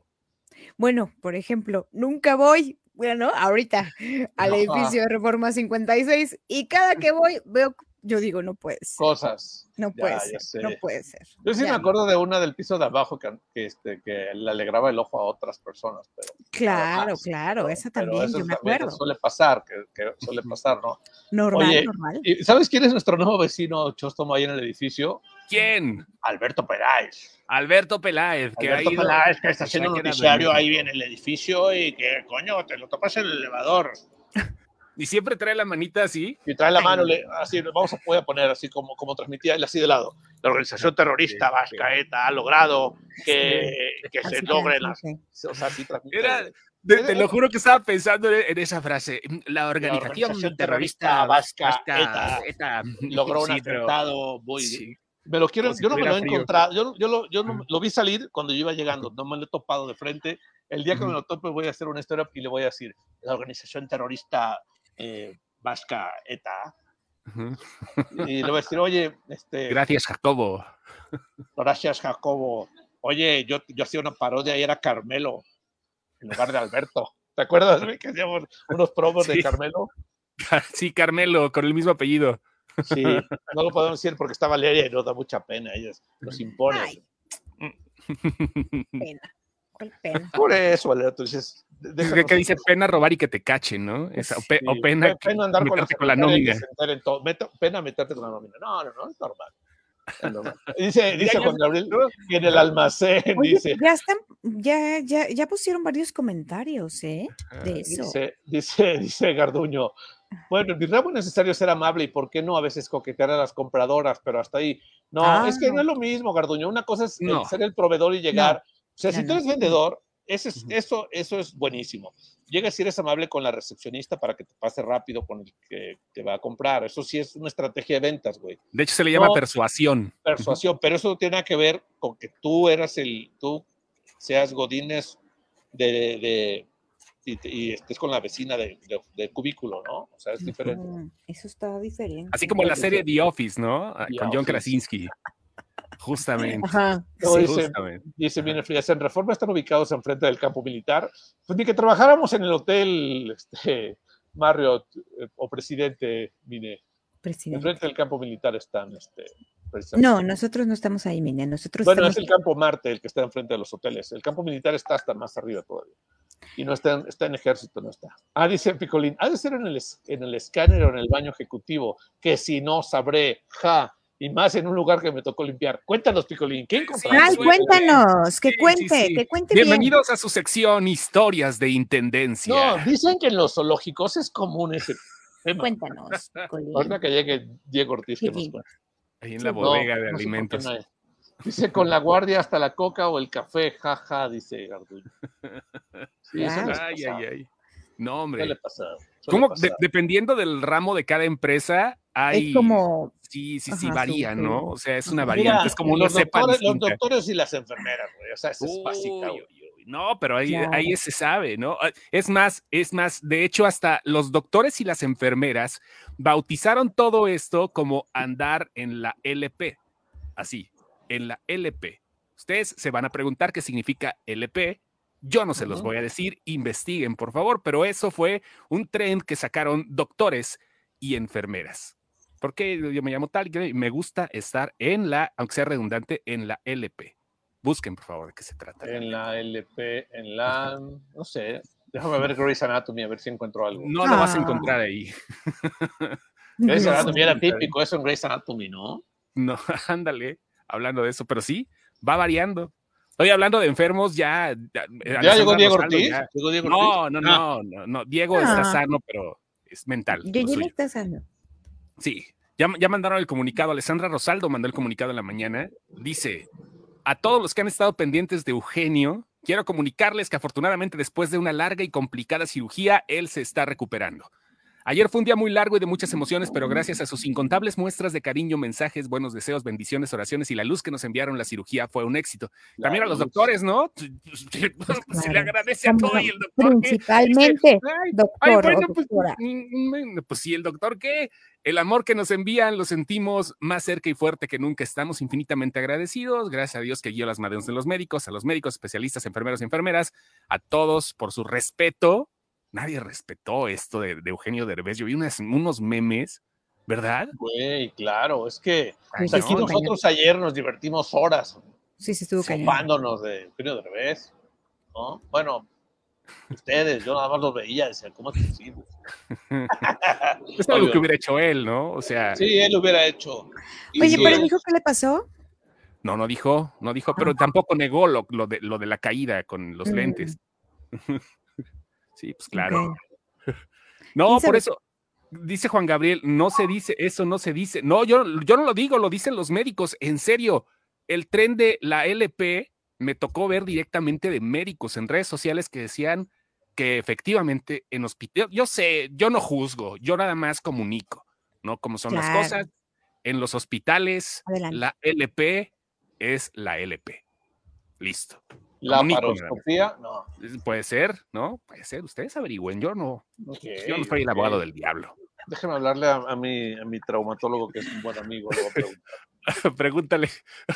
bueno, por ejemplo, nunca voy, bueno, ahorita al edificio de Reforma 56 y cada que voy veo yo digo, no puedes. Cosas. No puede ser, no puede ser. Yo sí me acuerdo de una del piso de abajo que, este, que le alegraba el ojo a otras personas. Pero claro, claro, esa también, yo me acuerdo. Suele pasar, que, suele pasar, ¿no? Normal, normal. ¿Sabes quién es nuestro nuevo vecino Chostomo ahí en el edificio? ¿Quién? Alberto Peláez. Alberto Peláez, que Alberto Peláez, que está haciendo un noticiario ahí en el edificio y que, coño, te lo topas en el elevador. Y siempre trae la manita así. Y trae la mano, así, vamos a, poder poner así como, como transmitía él así de lado. La organización terrorista vasca ETA ha logrado que, que se logre las... O sea, así transmite. te, lo juro que estaba pensando en esa frase. La organización, terrorista, vasca, ETA, logró un atentado muy... Me lo quiero, yo no me lo he encontrado, yo, yo, lo, yo no, lo vi salir cuando yo iba llegando, no me lo he topado de frente. El día que me lo tope voy a hacer una historia y le voy a decir, la organización terrorista eh, vasca ETA. Y le voy a decir, oye, este. Gracias, Jacobo. Gracias, Jacobo. Oye, yo, yo hacía una parodia y era Carmelo en lugar de Alberto. ¿Te acuerdas que hacíamos unos promos de Carmelo? Sí, Carmelo, con el mismo apellido. Sí, no lo podemos decir porque está Valeria y nos da mucha pena. Ellos nos imponen. Pena. pena? Por eso, Valeria, tú dices, que dice pena robar y que te cachen, ¿no? o, pena, andar con la, nómina. pena meterte con la nómina. No, no, no, es normal. Dice, dice Juan Gabriel que en el almacén, dice. Ya, están, ya, ya, ya pusieron varios comentarios, ¿eh? De eso. Dice, dice, dice Garduño. Bueno, mi ramo es necesario ser amable y por qué no a veces coquetear a las compradoras, pero hasta ahí. No, es que no. es lo mismo, Garduño. Una cosa es ser el proveedor y llegar. O sea, si tú eres vendedor, eso, eso es buenísimo. Llega si eres amable con la recepcionista para que te pase rápido con el que te va a comprar. Eso sí es una estrategia de ventas, güey. De hecho, se le llama persuasión. Persuasión, pero eso tiene que ver con que tú eras el, tú seas godines de, y, estés con la vecina del de, cubículo, ¿no? O sea, es diferente. Eso está diferente. Así como la serie The Office, ¿no? con John Krasinski. Justamente. dice, viene Frías, en Reforma están ubicados enfrente del campo militar. Pues ni que trabajáramos en el hotel este, Marriott eh, o presidente, mire. Presidente. Enfrente del campo militar están. Este, no, nosotros no estamos ahí, Mine. Nosotros bueno, es el campo Marte el que está enfrente de los hoteles. El campo militar está hasta más arriba todavía. Y no está, está en ejército, no está. Ah, dice Picolín, ha de ser en el, en el escáner o en el baño ejecutivo, que si no sabré, ja, y más en un lugar que me tocó limpiar. Cuéntanos, Picolín, ¿qué encontraste? Ay, cuéntanos, que cuente, que cuente Bienvenidos a su sección Historias de Intendencia. No, dicen que en los zoológicos es común ese tema. Cuéntanos, Picolín. Ahorita que llegue Diego Ortiz, que nos cuenta. Ahí en la bodega de alimentos. dice con la guardia hasta la coca o el café, jaja, dice Garduño. Sí, ay, ay, ay. No, hombre. ¿Qué le pasa? ¿Cómo? dependiendo del ramo de cada empresa, hay. Es como. Sí, sí, sí, varía, ¿no? O sea, es una variante. es como uno sepa. Los doctores y las enfermeras, güey. O sea, eso es básica, No, pero ahí, ahí se sabe, ¿no? Ah, es más, es más, de hecho, hasta los doctores y las enfermeras bautizaron todo esto como andar en la LP. Así. en la LP. Ustedes se van a preguntar qué significa LP. Yo no se los voy a decir, investiguen por favor, pero eso fue un trend que sacaron doctores y enfermeras. Porque yo me llamo tal y me gusta estar en la, aunque sea redundante, en la LP. Busquen, por favor, de qué se trata. En la LP, en la, no sé, déjame ver Grey's Anatomy, a ver si encuentro algo. No lo vas a ah. encontrar ahí. Grey's Anatomy era típico, eso en Grey's Anatomy, ¿no? No, ándale, hablando de eso, pero sí, va variando. Estoy hablando de enfermos ya. ¿Ya, ¿Ya llegó Diego Ortiz? no, no, no, no, no, Diego está ah. sano, pero es mental. Diego está sano. Sí, ya, ya mandaron el comunicado. Alessandra Rosaldo mandó el comunicado en la mañana. Dice: A todos los que han estado pendientes de Eugenio, quiero comunicarles que afortunadamente después de una larga y complicada cirugía, él se está recuperando. Ayer fue un día muy largo y de muchas emociones, pero gracias a sus incontables muestras de cariño, mensajes, buenos deseos, bendiciones, oraciones y la luz que nos enviaron, la cirugía fue un éxito. También a los doctores, ¿no? Se le agradece a todo y el doctor. Principalmente, doctor. bueno, pues, pues sí, el doctor ¿qué? El amor que nos envían lo sentimos más cerca y fuerte que nunca. Estamos infinitamente agradecidos. Gracias a Dios que guió las manos de los médicos, a los médicos, especialistas, enfermeros y enfermeras, a todos por su respeto nadie respetó esto de, Eugenio Derbez. Yo vi unos memes, ¿verdad? Güey, claro, es que pues aquí nosotros ayer nos divertimos horas. Sí, sí, estuvo de Eugenio Derbez, ¿no? Bueno, ustedes, yo nada más los veía, decía, ¿cómo es posible? es algo que hubiera hecho él, ¿no? O sea. Sí, él lo hubiera hecho. Oye, pero dijo qué le pasó. No, no dijo, no dijo, pero tampoco negó lo, de, lo de la caída con los mm. lentes. Sí, pues claro. No, por eso, dice Juan Gabriel, no se dice, eso no se dice. No, yo, yo no lo digo, lo dicen los médicos. En serio, el tren de la LP me tocó ver directamente de médicos en redes sociales que decían que efectivamente en hospital, yo sé, yo no juzgo, yo nada más comunico, ¿no? Como son las cosas. En los hospitales, la LP es la LP. Listo. La paroscopía, no. Puede ser, ¿no? Puede ser. Ustedes averigüen. Yo no. yo no soy el abogado del diablo. Déjeme hablarle a, mi, a, mi, traumatólogo, que es un buen amigo. Pregúntale.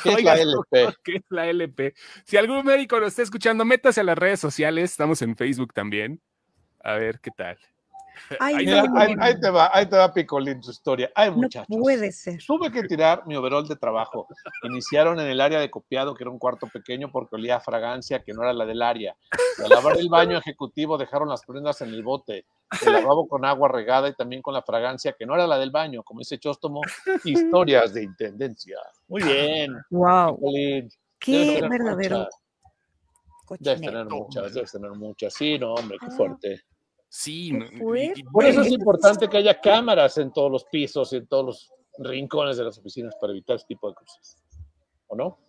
¿Qué es la LP? ¿Qué es la LP? Si algún médico lo está escuchando, métase a las redes sociales. Estamos en Facebook también. A ver qué tal. Ahí, te va, ahí te va Picolín su historia. Hay muchachos. No puede ser. Tuve que tirar mi overol de trabajo. Iniciaron en el área de copiado, que era un cuarto pequeño porque olía a fragancia que no era la del área. al lavar el baño ejecutivo dejaron las prendas en el bote. El lavabo con agua regada y también con la fragancia que no era la del baño. Como dice Chóstomo, historias de intendencia. Muy bien. Wow. Qué verdadero. Debes tener muchas, debes tener muchas. Sí, no, hombre, qué fuerte. Sí, por eso es importante que haya cámaras en todos los pisos y en todos los rincones de las oficinas para evitar este tipo de cosas. ¿O no?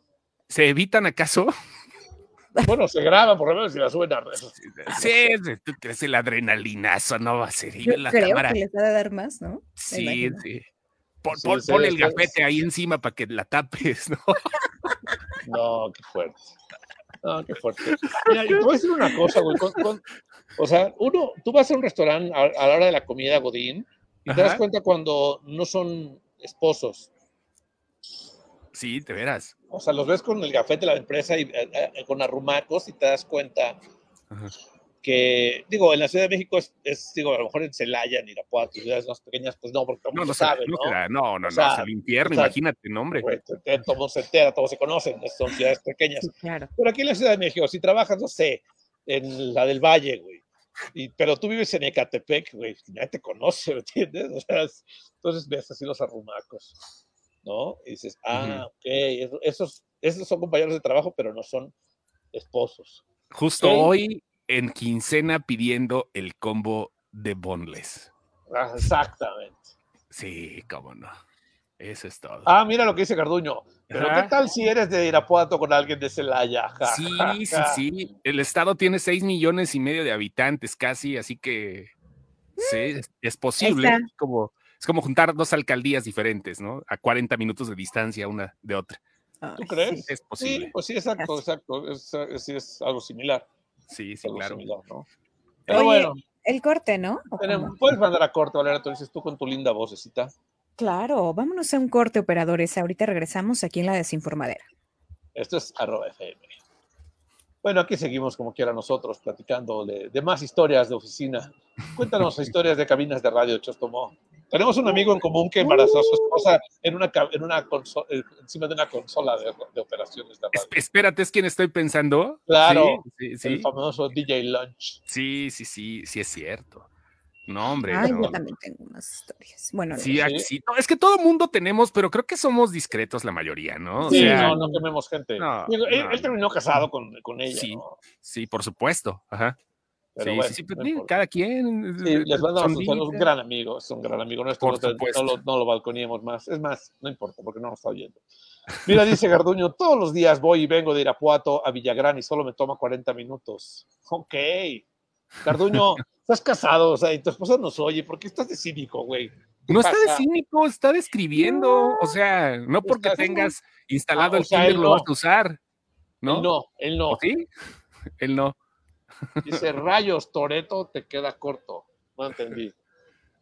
¿Se evitan acaso? Bueno, se graba por lo menos si la suben a redes. Sí, tú crees el adrenalinazo, no va a ser. Yo la creo cámara. que les va a dar más, ¿no? Sí, sí. Pon, el gafete ahí encima para que la tapes, ¿no? No, qué fuerte. No, qué fuerte. Mira, yo te voy a decir una cosa, güey. o sea, uno, tú vas a un restaurante a, la hora de la comida, Godín, y te das cuenta cuando no son esposos. Sí, te verás. O sea, los ves con el gafete de la empresa y eh, eh, con arrumacos y te das cuenta que, digo, en la Ciudad de México es, digo, a lo mejor en Celaya, en Irapuato, ciudades más pequeñas, pues no, porque no, no, saben, ¿no? No, no, no, es el infierno, imagínate, nombre. Pues, todos se entera, todos se conocen, son ciudades pequeñas. claro. Pero aquí en la Ciudad de México, si trabajas, no sé, en la del Valle, güey, y, pero tú vives en Ecatepec, güey, nadie te conoce, ¿me entiendes? O sea, entonces ves así los arrumacos, ¿no? Y dices, ah, ok, esos, esos son compañeros de trabajo, pero no son esposos. Justo hoy en quincena pidiendo el combo de Boneless. Exactamente. Sí, cómo no. Eso es todo. Ah, mira lo que dice Carduño. Pero ¿qué tal si eres de Irapuato con alguien de Celaya? sí, sí, sí. El estado tiene seis millones y medio de habitantes casi, así que sí, es posible. Es como, es como juntar dos alcaldías diferentes, ¿no? A 40 minutos de distancia una de otra. ¿Tú crees? Es posible. Sí, pues sí, exacto, exacto. Es, es algo similar. Sí, sí, claro. Pero bueno. El corte, ¿no? puedes mandar a corte, Valera, tú dices tú con tu linda vocecita. Claro, vámonos a un corte, operadores. Ahorita regresamos aquí en la desinformadera. Esto es arroba FM. Bueno, aquí seguimos como quiera nosotros, platicando de, más historias de oficina. Cuéntanos historias de cabinas de radio, Chostomo. Tenemos un amigo en común que embarazó a su esposa en una, en una eh, encima de una consola de, operaciones de radio. Espérate, ¿es quien estoy pensando? Claro, sí, sí, el famoso DJ Lunch. Sí, sí, sí, sí es cierto. No, hombre. Ay, yo también tengo unas historias. Bueno, sí, sí. es que todo mundo tenemos, pero creo que somos discretos la mayoría, ¿no? sí, no, no quememos gente. él, terminó casado con, con ella. Sí, ¿no? sí, por supuesto. Ajá. Sí, sí, pero cada quien. Sí, les mandamos un, un gran amigo, es un gran amigo nuestro. No, no, lo, no lo balconiemos más. Es más, no importa, porque no nos está oyendo. Mira, dice Garduño, todos los días voy y vengo de Irapuato a Villagrán y solo me toma 40 minutos. Ok. Garduño, estás casado, o sea, y tu esposa nos oye, ¿por qué estás de cínico, güey? No está de cínico, está describiendo, o sea, no porque tengas instalado ah, el Tinder lo vas a usar, ¿no? Él no, él no. ¿Sí? Él no. Dice, rayos, Toreto, te queda corto. No entendí.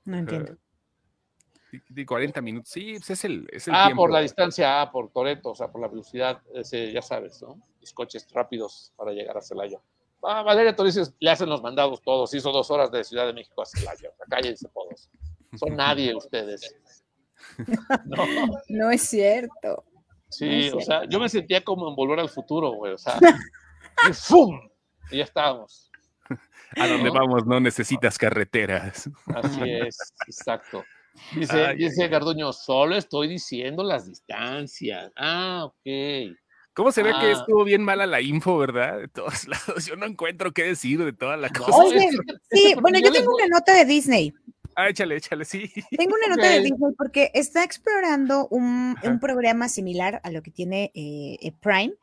No entiendo. De 40 minutos, sí, pues es el, es el Ah, por la distancia, ah, por Toreto, o sea, por la velocidad, ese, ya sabes, ¿no? Los coches rápidos para llegar a Celaya. Ah, Valeria dices, le hacen los mandados todos. Hizo dos horas de Ciudad de México a Celaya. Cállense todos. Son nadie ustedes. No, no es cierto. Sí, o sea, yo me sentía como en volver al futuro, güey. O sea, y ¡fum! Y ya estábamos. A donde vamos no necesitas carreteras. Así es, exacto. Dice, dice Garduño, solo estoy diciendo las distancias. Ah, ok. ¿Cómo se ve que ah. estuvo bien mala la info, verdad? De todos lados. Yo no encuentro qué decir de toda la cosa. sí, bueno, yo tengo una nota de Disney. Ah, échale, échale, sí. Tengo una nota de Disney porque está explorando un, un programa similar a lo que tiene eh, eh Prime,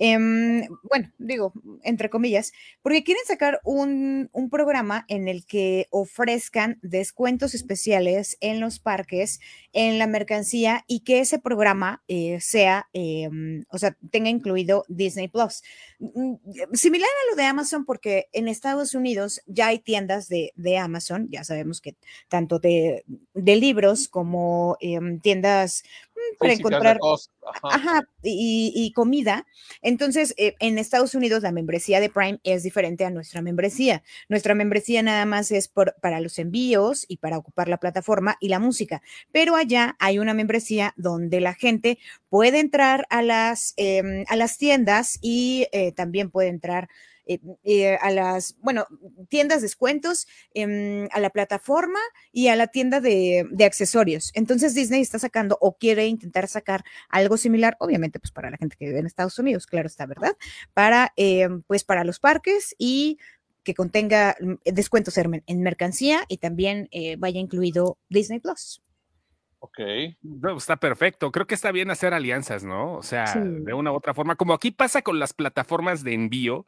Em, bueno, digo, entre comillas, porque quieren sacar un, programa en el que ofrezcan descuentos especiales en los parques, en la mercancía y que ese programa eh, sea, em, o sea, tenga incluido Disney Plus. Mm, similar a lo de Amazon, porque en Estados Unidos ya hay tiendas de, Amazon, ya sabemos que tanto de, libros como em, tiendas mm, para encontrar ajá. y, comida. Entonces, eh, en Estados Unidos la membresía de Prime es diferente a nuestra membresía. Nuestra membresía nada más es por, para los envíos y para ocupar la plataforma y la música, pero allá hay una membresía donde la gente puede entrar a las, em, a las tiendas y eh, también puede entrar a las, bueno, tiendas descuentos, em, a la plataforma y a la tienda de, accesorios. Entonces Disney está sacando o quiere intentar sacar algo similar, obviamente, pues para la gente que vive en Estados Unidos, claro está, ¿verdad? Para, em, pues para los parques y que contenga mm, descuentos en mercancía y también eh, vaya incluido Disney Plus. Ok. está perfecto. Creo que está bien hacer alianzas, ¿no? O sea, de una u otra forma, como aquí pasa con las plataformas de envío,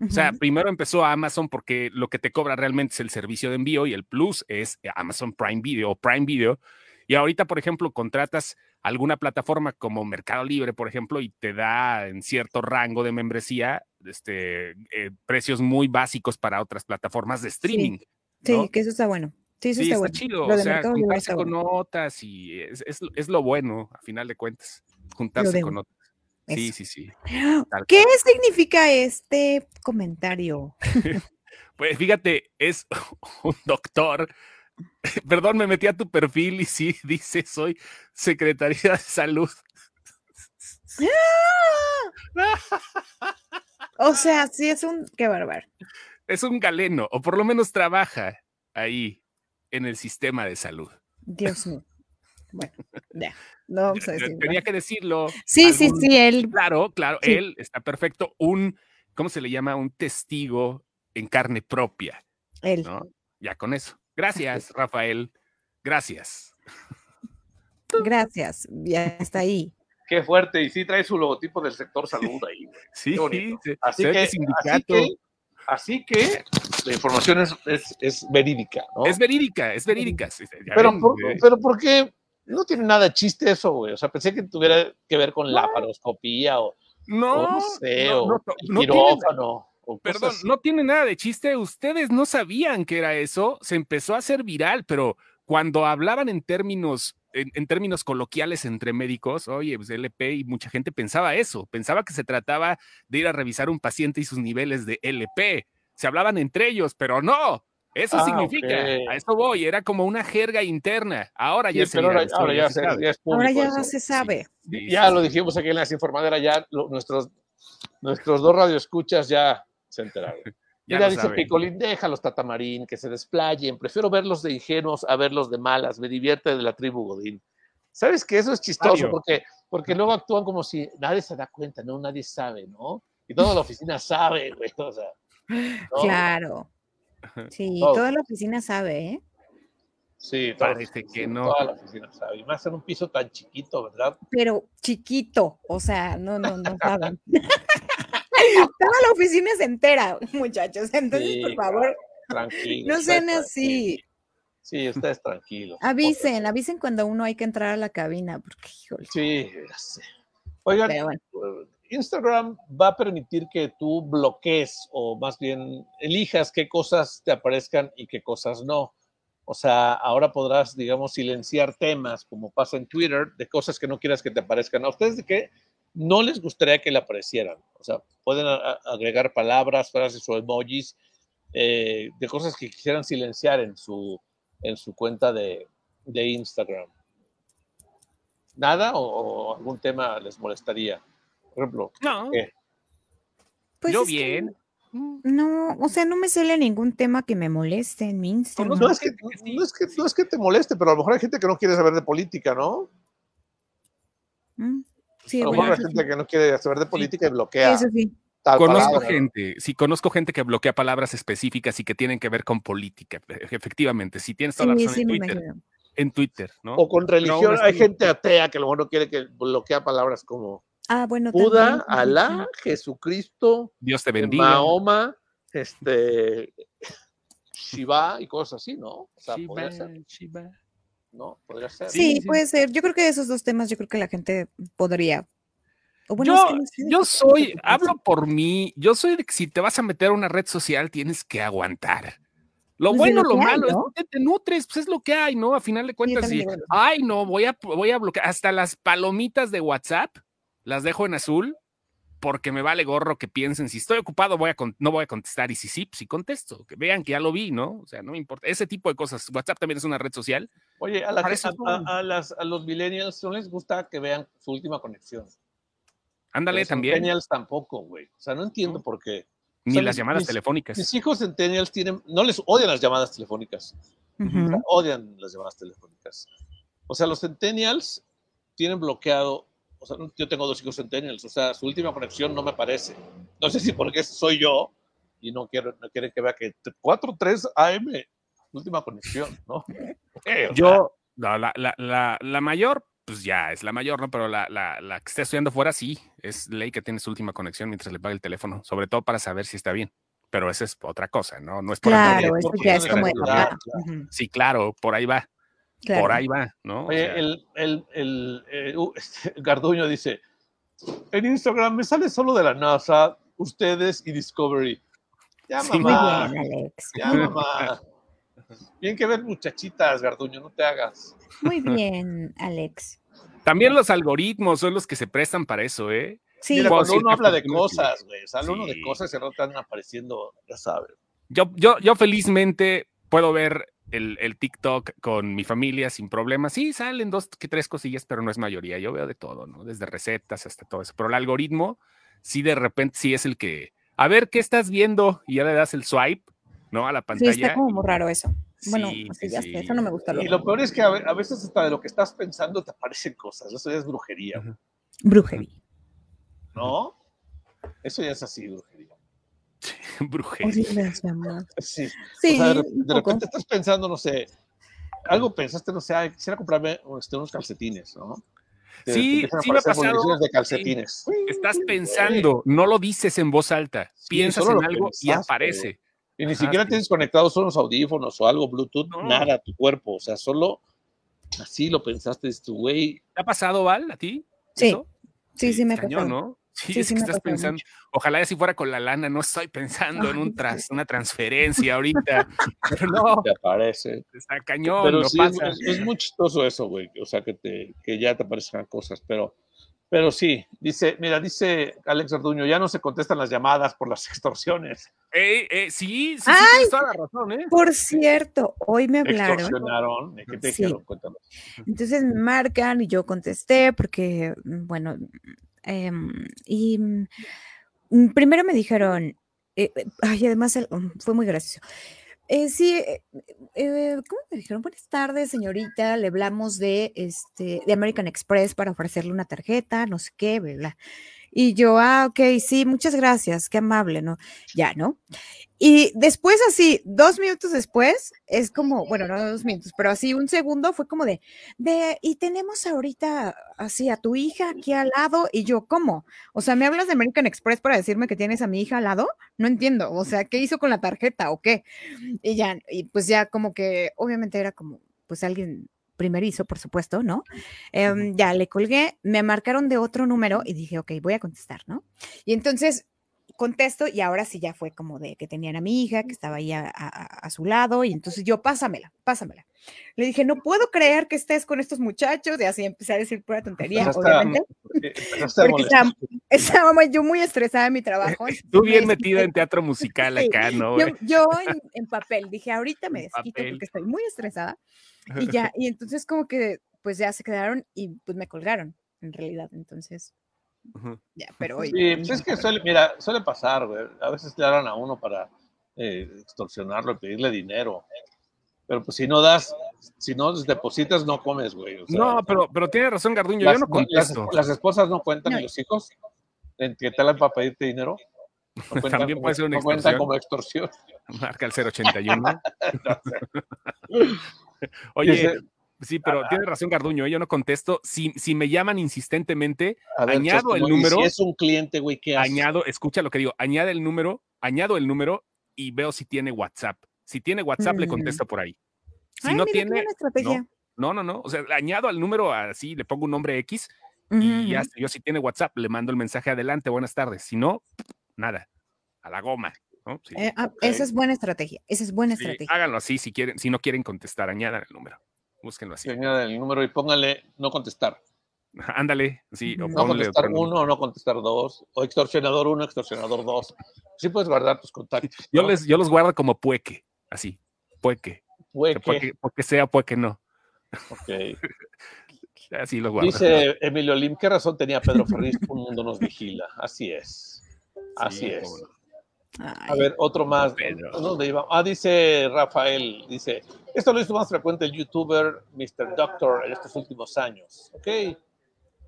o sea, primero empezó Amazon porque lo que te cobra realmente es el servicio de envío y el plus es eh, Amazon Prime Video o Prime Video. Y ahorita, por ejemplo, contratas alguna plataforma como Mercado Libre, por ejemplo, y te da en cierto rango de membresía este, eh, precios muy básicos para otras plataformas de streaming. Sí, que eso está bueno. Sí, eso está, chido. o sea, juntarse con notas y es, es, lo bueno, a final de cuentas, juntarse con notas. Sí, sí, sí. ¿Qué significa este comentario? pues fíjate, es un doctor. Perdón, me metí a tu perfil y sí, dice, soy Secretaría de Salud. o sea, sí es un... Qué bárbaro. Es un galeno, o por lo menos trabaja ahí en el sistema de salud. Dios mío. Bueno, ya. No Tenía que decirlo. Sí, sí, sí, él. Claro, claro, él está perfecto. Un, ¿cómo se le llama? Un testigo en carne propia. Él. Ya con eso. Gracias, Rafael. Gracias. Gracias, ya está ahí. Qué fuerte, y sí trae su logotipo del sector salud ahí. Sí, así, que, así, que, así que, la información es, es, verídica, ¿no? Es verídica, es verídica. pero, pero ¿por qué? No tiene nada de chiste eso, güey. O sea, pensé que tuviera que ver con la paroscopía o no, no sé, o quirófano. perdón, no tiene nada de chiste. Ustedes no sabían que era eso. Se empezó a hacer viral, pero cuando hablaban en términos en, términos coloquiales entre médicos, oye, pues LP y mucha gente pensaba eso, pensaba que se trataba de ir a revisar un paciente y sus niveles de LP. Se hablaban entre ellos, pero no. Eso ah, significa, a eso voy, era como una jerga interna. Ahora ya se ahora, ya, se, ahora ya se sabe. ya lo dijimos aquí en las informaderas, ya nuestros, nuestros dos radioescuchas ya se enteraron. Ya dice Picolín, déjalos Tatamarín, que se desplayen. Prefiero verlos de ingenuos a verlos de malas. Me divierte de la tribu Godín. ¿Sabes que Eso es chistoso porque, porque luego actúan como si nadie se da cuenta, ¿no? Nadie sabe, ¿no? Y toda la oficina sabe, güey. O sea, Claro. Sí, toda la oficina sabe, ¿eh? Sí, parece que no. Toda la oficina sabe. Y más en un piso tan chiquito, ¿verdad? Pero chiquito, o sea, no, no, no saben. Toda la oficina se entera, muchachos. Entonces, por favor, no sean así. Sí, ustedes tranquilos. Avisen, avisen cuando uno hay que entrar a la cabina, porque híjole. Sí, ya sé. Oigan, eh, Instagram va a permitir que tú bloquees o más bien elijas qué cosas te aparezcan y qué cosas no. O sea, ahora podrás, digamos, silenciar temas como pasa en Twitter de cosas que no quieras que te aparezcan. ¿A ustedes de qué no les gustaría que le aparecieran? O sea, pueden agregar palabras, frases o emojis eh, de cosas que quisieran silenciar en su, en su cuenta de, Instagram. ¿Nada o, algún tema les molestaría? Por ejemplo, no. Pues Yo bien. No, o sea, no me sale ningún tema que me moleste en mi Instagram. No, es que, no, es que, te moleste, pero a lo mejor hay gente que no quiere saber de política, ¿no? Mm, sí, a lo mejor hay gente que no quiere saber de política y bloquea. Eso sí. Conozco gente, sí, conozco gente que bloquea palabras específicas y que tienen que ver con política, efectivamente. Si tienes toda la razón en Twitter, en Twitter, ¿no? O con religión, hay gente atea que lo no quiere que bloquea palabras como Ah, bueno, Buda, Alá, Jesucristo, Dios te bendiga. Mahoma, este, Shiva y cosas así, ¿no? O sea, podría ser. ¿No? Podría ser. Sí, puede ser. Yo creo que esos dos temas, yo creo que la gente podría. yo, yo soy, hablo por mí, yo soy de que si te vas a meter a una red social tienes que aguantar. Lo pues bueno, lo, malo, es que te nutres, pues es lo que hay, ¿no? A final de cuentas, sí. Ay, no, voy a, voy a bloquear hasta las palomitas de WhatsApp las dejo en azul porque me vale gorro que piensen, si estoy ocupado voy a no voy a contestar y si sí, pues sí contesto, que vean que ya lo vi, ¿no? O sea, no me importa. Ese tipo de cosas. WhatsApp también es una red social. Oye, a, a, los millennials no les gusta que vean su última conexión. Ándale también. Millennials tampoco, güey. O sea, no entiendo por qué. Ni las llamadas telefónicas. Mis hijos centennials tienen, no les odian las llamadas telefónicas. odian las llamadas telefónicas. O sea, los centennials tienen bloqueado o sea, yo tengo dos hijos centennials, o sea, su última conexión no me parece. No sé si porque soy yo y no quiero, no quieren que vea que 4-3 AM, última conexión, ¿no? yo, la, la, la, la, mayor, pues ya es la mayor, ¿no? Pero la, la, que está estudiando fuera, sí, es ley que tiene su última conexión mientras le paga el teléfono, sobre todo para saber si está bien. Pero esa es otra cosa, ¿no? No es por Claro, eso ya es como... Sí, claro, por ahí va. Por ahí va, ¿no? Oye, el, el, el, eh, uh, este, Garduño dice, en Instagram me sale solo de la NASA, ustedes y Discovery. Ya, mamá. Muy bien, Alex. Ya, mamá. Bien que ver muchachitas, Garduño, no te hagas. Muy bien, Alex. También los algoritmos son los que se prestan para eso, ¿eh? Sí. cuando uno habla de cosas, güey, sale uno de cosas y no están apareciendo, ya sabes. Yo, yo, yo felizmente puedo ver el, TikTok con mi familia sin problemas. Sí, salen dos que tres cosillas, pero no es mayoría. Yo veo de todo, ¿no? Desde recetas hasta todo eso. Pero el algoritmo, sí, de repente, sí es el que, a ver, ¿qué estás viendo? Y ya le das el swipe, ¿no? A la pantalla. Sí, está como muy raro eso. Bueno, ya eso no me gusta. y lo peor es que a, veces hasta de lo que estás pensando te aparecen cosas. Eso ya es brujería. Brujería. ¿No? Eso ya es así, brujería. Brujería. Sí. sí de, repente estás pensando, no sé, algo pensaste, no sé, quisiera comprarme este, unos calcetines, ¿no? sí, sí me ha pasado. De calcetines. Estás pensando, no lo dices en voz alta, piensas en algo y aparece. Y ni siquiera tienes conectados unos audífonos o algo Bluetooth, nada tu cuerpo, o sea, solo así lo pensaste, tu güey. ¿Te ha pasado, Val, a ti? Sí. Sí, sí, me ha pasado. ¿no? Sí, es que estás pensando, ojalá si fuera con la lana, no estoy pensando en un tras, una transferencia ahorita, pero no. Te aparece. Está cañón, pero sí, pasa. Es, es, muy chistoso eso, güey, o sea, que, te, que ya te aparezcan cosas, pero pero sí, dice, mira, dice Alex Arduño, ya no se contestan las llamadas por las extorsiones. Eh, eh, sí, sí, sí, tienes toda la razón, ¿eh? Por cierto, hoy me hablaron. Extorsionaron, ¿qué te dijeron? Cuéntanos. Entonces me marcan y yo contesté porque, bueno, eh, y mm, primero me dijeron, eh, ay, además fue muy gracioso. Eh, sí, eh, eh, ¿cómo me dijeron? Buenas tardes, señorita. Le hablamos de este de American Express para ofrecerle una tarjeta, no sé qué, bla. Y yo, ah, ok, sí, muchas gracias, qué amable, ¿no? Ya, ¿no? Y después así, dos minutos después, es como, bueno, no dos minutos, pero así un segundo fue como de, de, y tenemos ahorita así a tu hija aquí al lado, y yo, ¿cómo? O sea, ¿me hablas de American Express para decirme que tienes a mi hija al lado? No entiendo, o sea, ¿qué hizo con la tarjeta o qué? Y ya, y pues ya como que, obviamente era como, pues alguien primerizo, por supuesto, ¿no? Eh, ya le colgué, me marcaron de otro número y dije, ok, voy a contestar, ¿no? Y entonces contesto y ahora sí ya fue como de que tenían a mi hija, que estaba ahí a, a, su lado y entonces yo, pásamela, pásamela. Le dije, no puedo creer que estés con estos muchachos y así empecé a decir pura tontería, pues obviamente. Porque estaba, estaba, yo muy estresada en mi trabajo. Tú bien metida en teatro musical acá, ¿no? Yo, yo en, en, papel, dije, ahorita me desquito porque estoy muy estresada y ya, y entonces como que pues ya se quedaron y pues me colgaron en realidad, entonces. Ya, pero hoy. Sí, pues es que suele, mira, suele pasar, güey. A veces le hablan a uno para eh, extorsionarlo y pedirle dinero. Pero pues si no das, si no depositas, no comes, güey. O sea, no, pero, pero tiene razón Garduño, las, yo no contesto. Las, las, esposas no cuentan no. y los hijos en que te para pedirte dinero. No También puede ser una no cuentan como extorsión. Marca el 081. Oye, Dice, sí, pero tiene razón Garduño, ¿eh? yo no contesto. Si, si me llaman insistentemente, ver, añado el número. Si es un cliente, güey, ¿qué haces? Añado, escucha lo que digo, añade el número, añado el número y veo si tiene WhatsApp. Si tiene WhatsApp, mm. le contesto por ahí. Si Ay, no mira, tiene. Estrategia. No, no, no, no. O sea, añado al número así, le pongo un nombre X uh -huh. y ya, yo si tiene WhatsApp, le mando el mensaje adelante, buenas tardes. Si no, nada, a la goma. ¿no? Sí. Eh, ah, esa es buena estrategia. Esa es buena Sí, estrategia. háganlo así si quieren, si no quieren contestar, añadan el número. Búsquenlo así. El número y póngale no contestar. Ándale, sí. O No contestar uno, no contestar dos. O extorsionador uno, extorsionador dos. Sí puedes guardar tus contactos. Yo, les, yo los guardo como pueque, así. Pueque. Pueque, pueque sea, pueque no. ok. Así los guardo. Dice Emilio Lim, ¿qué razón tenía Pedro Ferriz? Un mundo nos vigila. Así es. Así Sí, es. A ver, otro más. Pedro. ¿Dónde iba? Ah, dice Rafael, dice, esto lo hizo más frecuente el youtuber Mr. Doctor en estos últimos años. Ok,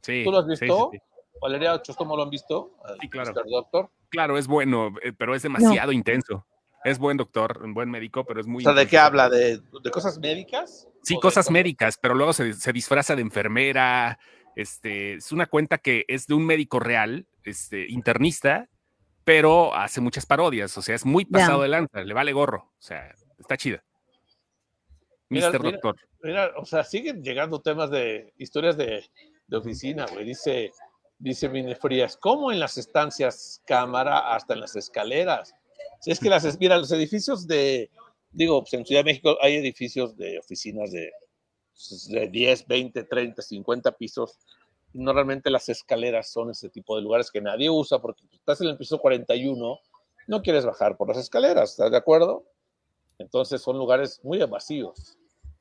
Sí, ¿tú lo has sí, sí, visto? sí. Valeria Chostomo lo han visto. Sí, claro. Mr. Doctor. Claro, es bueno, eh, pero es demasiado intenso. Es buen doctor, un buen médico, pero es muy O sea, ¿de qué habla? ¿De, de cosas médicas? Sí, ¿O de cosas médicas, pero luego se, se disfraza de enfermera. Este, es una cuenta que es de un médico real, este, internista, pero hace muchas parodias. O sea, es muy pasado de lanza, le vale gorro. O sea, está chida. Mira, Mr. mira. Doctor. Mira, o sea, siguen llegando temas de historias de, de oficina, güey. Dice, dice Mine Frías, ¿cómo en las estancias cámara hasta en las escaleras? Si es que las, mira, los edificios de, digo, pues en Ciudad de México hay edificios de oficinas de, pues, de 10, 20, 30, 50 pisos. Normalmente las escaleras son ese tipo de lugares que nadie usa porque pues, estás en el piso 41, no quieres bajar por las escaleras, ¿estás de acuerdo? Entonces son lugares muy vacíos,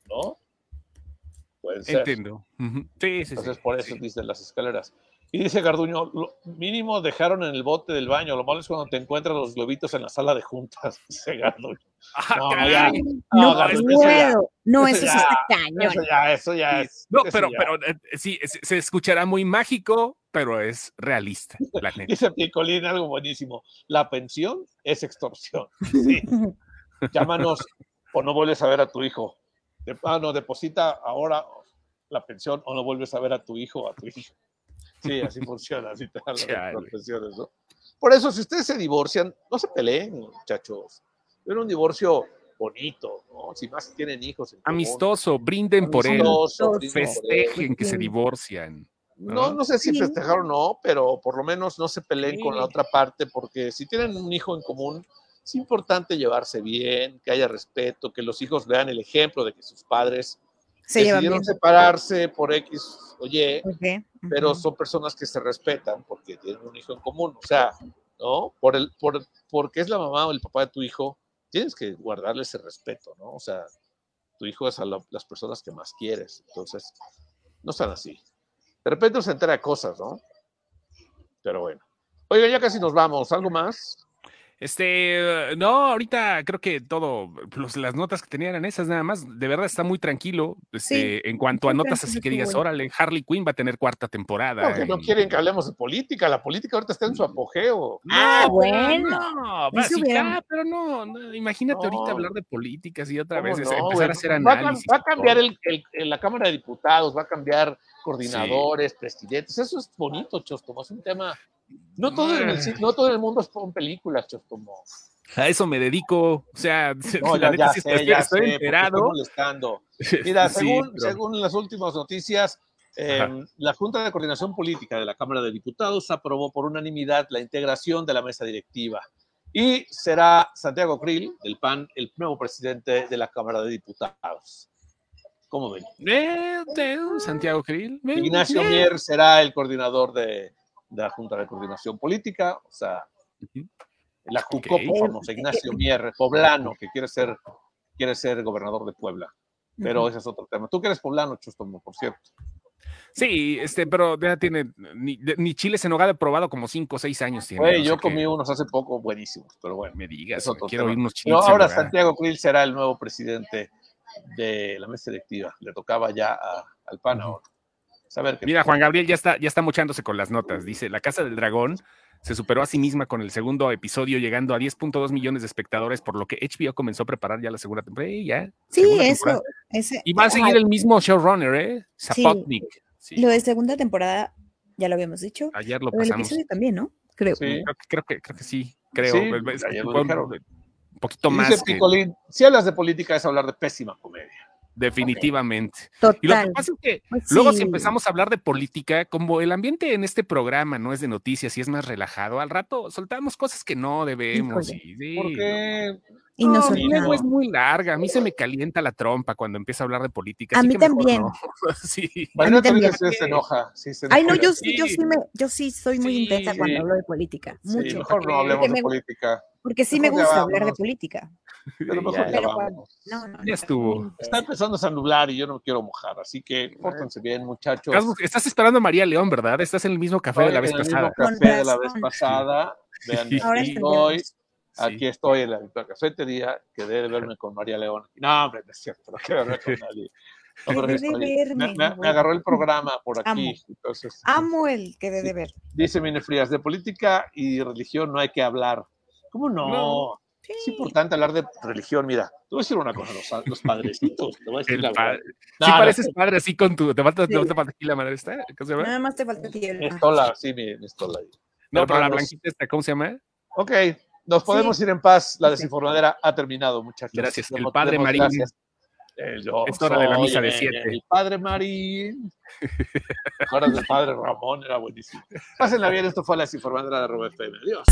¿no? Pueden ser. Entiendo. Sí, sí, Entonces, sí, por eso sí. dicen las escaleras. Y dice Garduño, lo mínimo dejaron en el bote del baño. Lo malo es cuando te encuentras los globitos en la sala de juntas, dice Garduño. Ah, No, ya. No, Garduño, eso ya- puedo. No, eso ya- está cañón. Eso ya, eso ya es. No, pero, ya. pero eh, sí, se, se escuchará muy mágico, pero es realista, la neta. Dice Picolín algo buenísimo. La pensión es extorsión. Sí. Llámanos o no vuelves a ver a tu hijo. De- ah, no, deposita ahora la pensión o no vuelves a ver a tu hijo o a tu hija. Sí, así funciona, así te dan las Chale. pensiones, ¿no? Por eso, si ustedes se divorcian, no se peleen, muchachos. Era un divorcio bonito, ¿no? Si más tienen hijos. en común. Amistoso, brinden por él. Amistoso, brinden por él. Festejen que se divorcian. No, no sé si festejar o no, pero por lo menos no se peleen con la otra parte, porque si tienen un hijo en común, es importante llevarse bien, que haya respeto, que los hijos vean el ejemplo de que sus padres se decidieron separarse por X o Y, pero son personas que se respetan porque tienen un hijo en común. O sea, ¿no? Por el, por, porque es la mamá o el papá de tu hijo, tienes que guardarle ese respeto, ¿no? O sea, tu hijo es a las personas que más quieres. Entonces, no están así. De repente se entera de cosas, ¿no? Pero bueno. Oiga, ya casi nos vamos. ¿Algo más? Este, no, ahorita creo que todo, las notas que tenían eran esas nada más. De verdad está muy tranquilo. Este, en cuanto a notas así que digas, órale, Harley Quinn va a tener cuarta temporada. No, que no quieren que hablemos de política. La política ahorita está en su apogeo. ah, bueno. No, pero no, imagínate ahorita hablar de políticas y otra vez empezar a hacer análisis. Va a, cambiar el, la Cámara de Diputados, va a cambiar coordinadores, presidentes. Eso es bonito, Chostomo. Es un tema no todo, en el, no todo el mundo es con películas, Chostomo. A eso me dedico, o sea, la neta, sí estoy, estoy enterado. molestando. Mira, según, según las últimas noticias, em, la Junta de Coordinación Política de la Cámara de Diputados aprobó por unanimidad la integración de la mesa directiva y será Santiago Krill, del PAN, el nuevo presidente de la Cámara de Diputados. ¿Cómo ven? Eh, Santiago Krill. Ignacio Mier será el coordinador de, de la Junta de Coordinación Política, o sea, la JUCOP, famosa, Ignacio Mier, poblano, que quiere ser, quiere ser gobernador de Puebla. Pero ese es otro tema. Tú que eres poblano, Chustomo, por cierto. Sí, este, pero ya tiene, ni, ni chile en nogada probado como cinco o seis años tiene. yo comí unos hace poco buenísimos, pero bueno. Me digas, quiero oír unos chiles. ahora Santiago Krill será el nuevo presidente de la mesa directiva. Le tocaba ya al PAN ahora. Mira, Juan Gabriel ya está, ya está mochándose con las notas. Dice, La Casa del Dragón se superó a sí misma con el segundo episodio, llegando a 10.2 millones de espectadores, por lo que HBO comenzó a preparar ya la segunda temporada. ya, sí, eso. y va a seguir el mismo showrunner, ¿eh? Zapotnik. Lo de segunda temporada, ya lo habíamos dicho. Ayer lo pasamos. El episodio también, ¿no? Creo. Sí. Creo, que, creo que sí, creo. un poquito más. Dice Picolín, si hablas de política es hablar de pésima comedia. Definitivamente. Y lo que pasa es que pues luego si empezamos a hablar de política, como el ambiente en este programa no es de noticias y es más relajado, al rato soltamos cosas que no debemos. Y, Porque y no, luego es muy larga. A mí se me calienta la trompa cuando empieza a hablar de política. A mí también. sí. A mí también. Se enoja. Sí, se enoja. Ay, no, yo sí, yo sí, me, yo sí soy muy intensa cuando hablo de política. Mucho. mejor no hablemos de política. Porque sí me gusta hablar de política. Pero mejor ya, no, no, ya estuvo. Está empezando a nublar y yo no me quiero mojar, así que pórtense bien, muchachos. Estás esperando a María León, ¿verdad? Estás en el mismo café de la vez pasada. En el mismo café de la vez pasada. Vean, Ahora hoy Aquí estoy en la cafetería, quedé de verme con María León. No, hombre, no es cierto, no quiero verme con nadie. me, agarró el programa por aquí. Amo, entonces, Amo el que debe ver. Dice Mine Frías, de política y religión no hay que hablar. ¿Cómo no? Es importante hablar de religión. Mira, te voy a decir una cosa, los, los padrecitos. Te voy a decir la padre. sí, pareces padre así con tu. Te falta, sí. te falta aquí la madre esta. ¿Cómo se llama? Nada más te falta aquí el. Estola, sí, mi estola. No, pero la blanquita esta, ¿cómo se llama? Ok, nos podemos ir en paz. La desinformadera ha terminado, muchachos. Gracias. El padre Marín. Eh, yo es hora de la misa de siete. El padre Marín. Ahora del padre Ramón era buenísimo. Pásenla bien, esto fue la desinformadera de Robert FM. Adiós.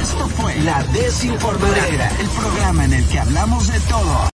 Esto fue La Desinformadera, el programa en el que hablamos de todo.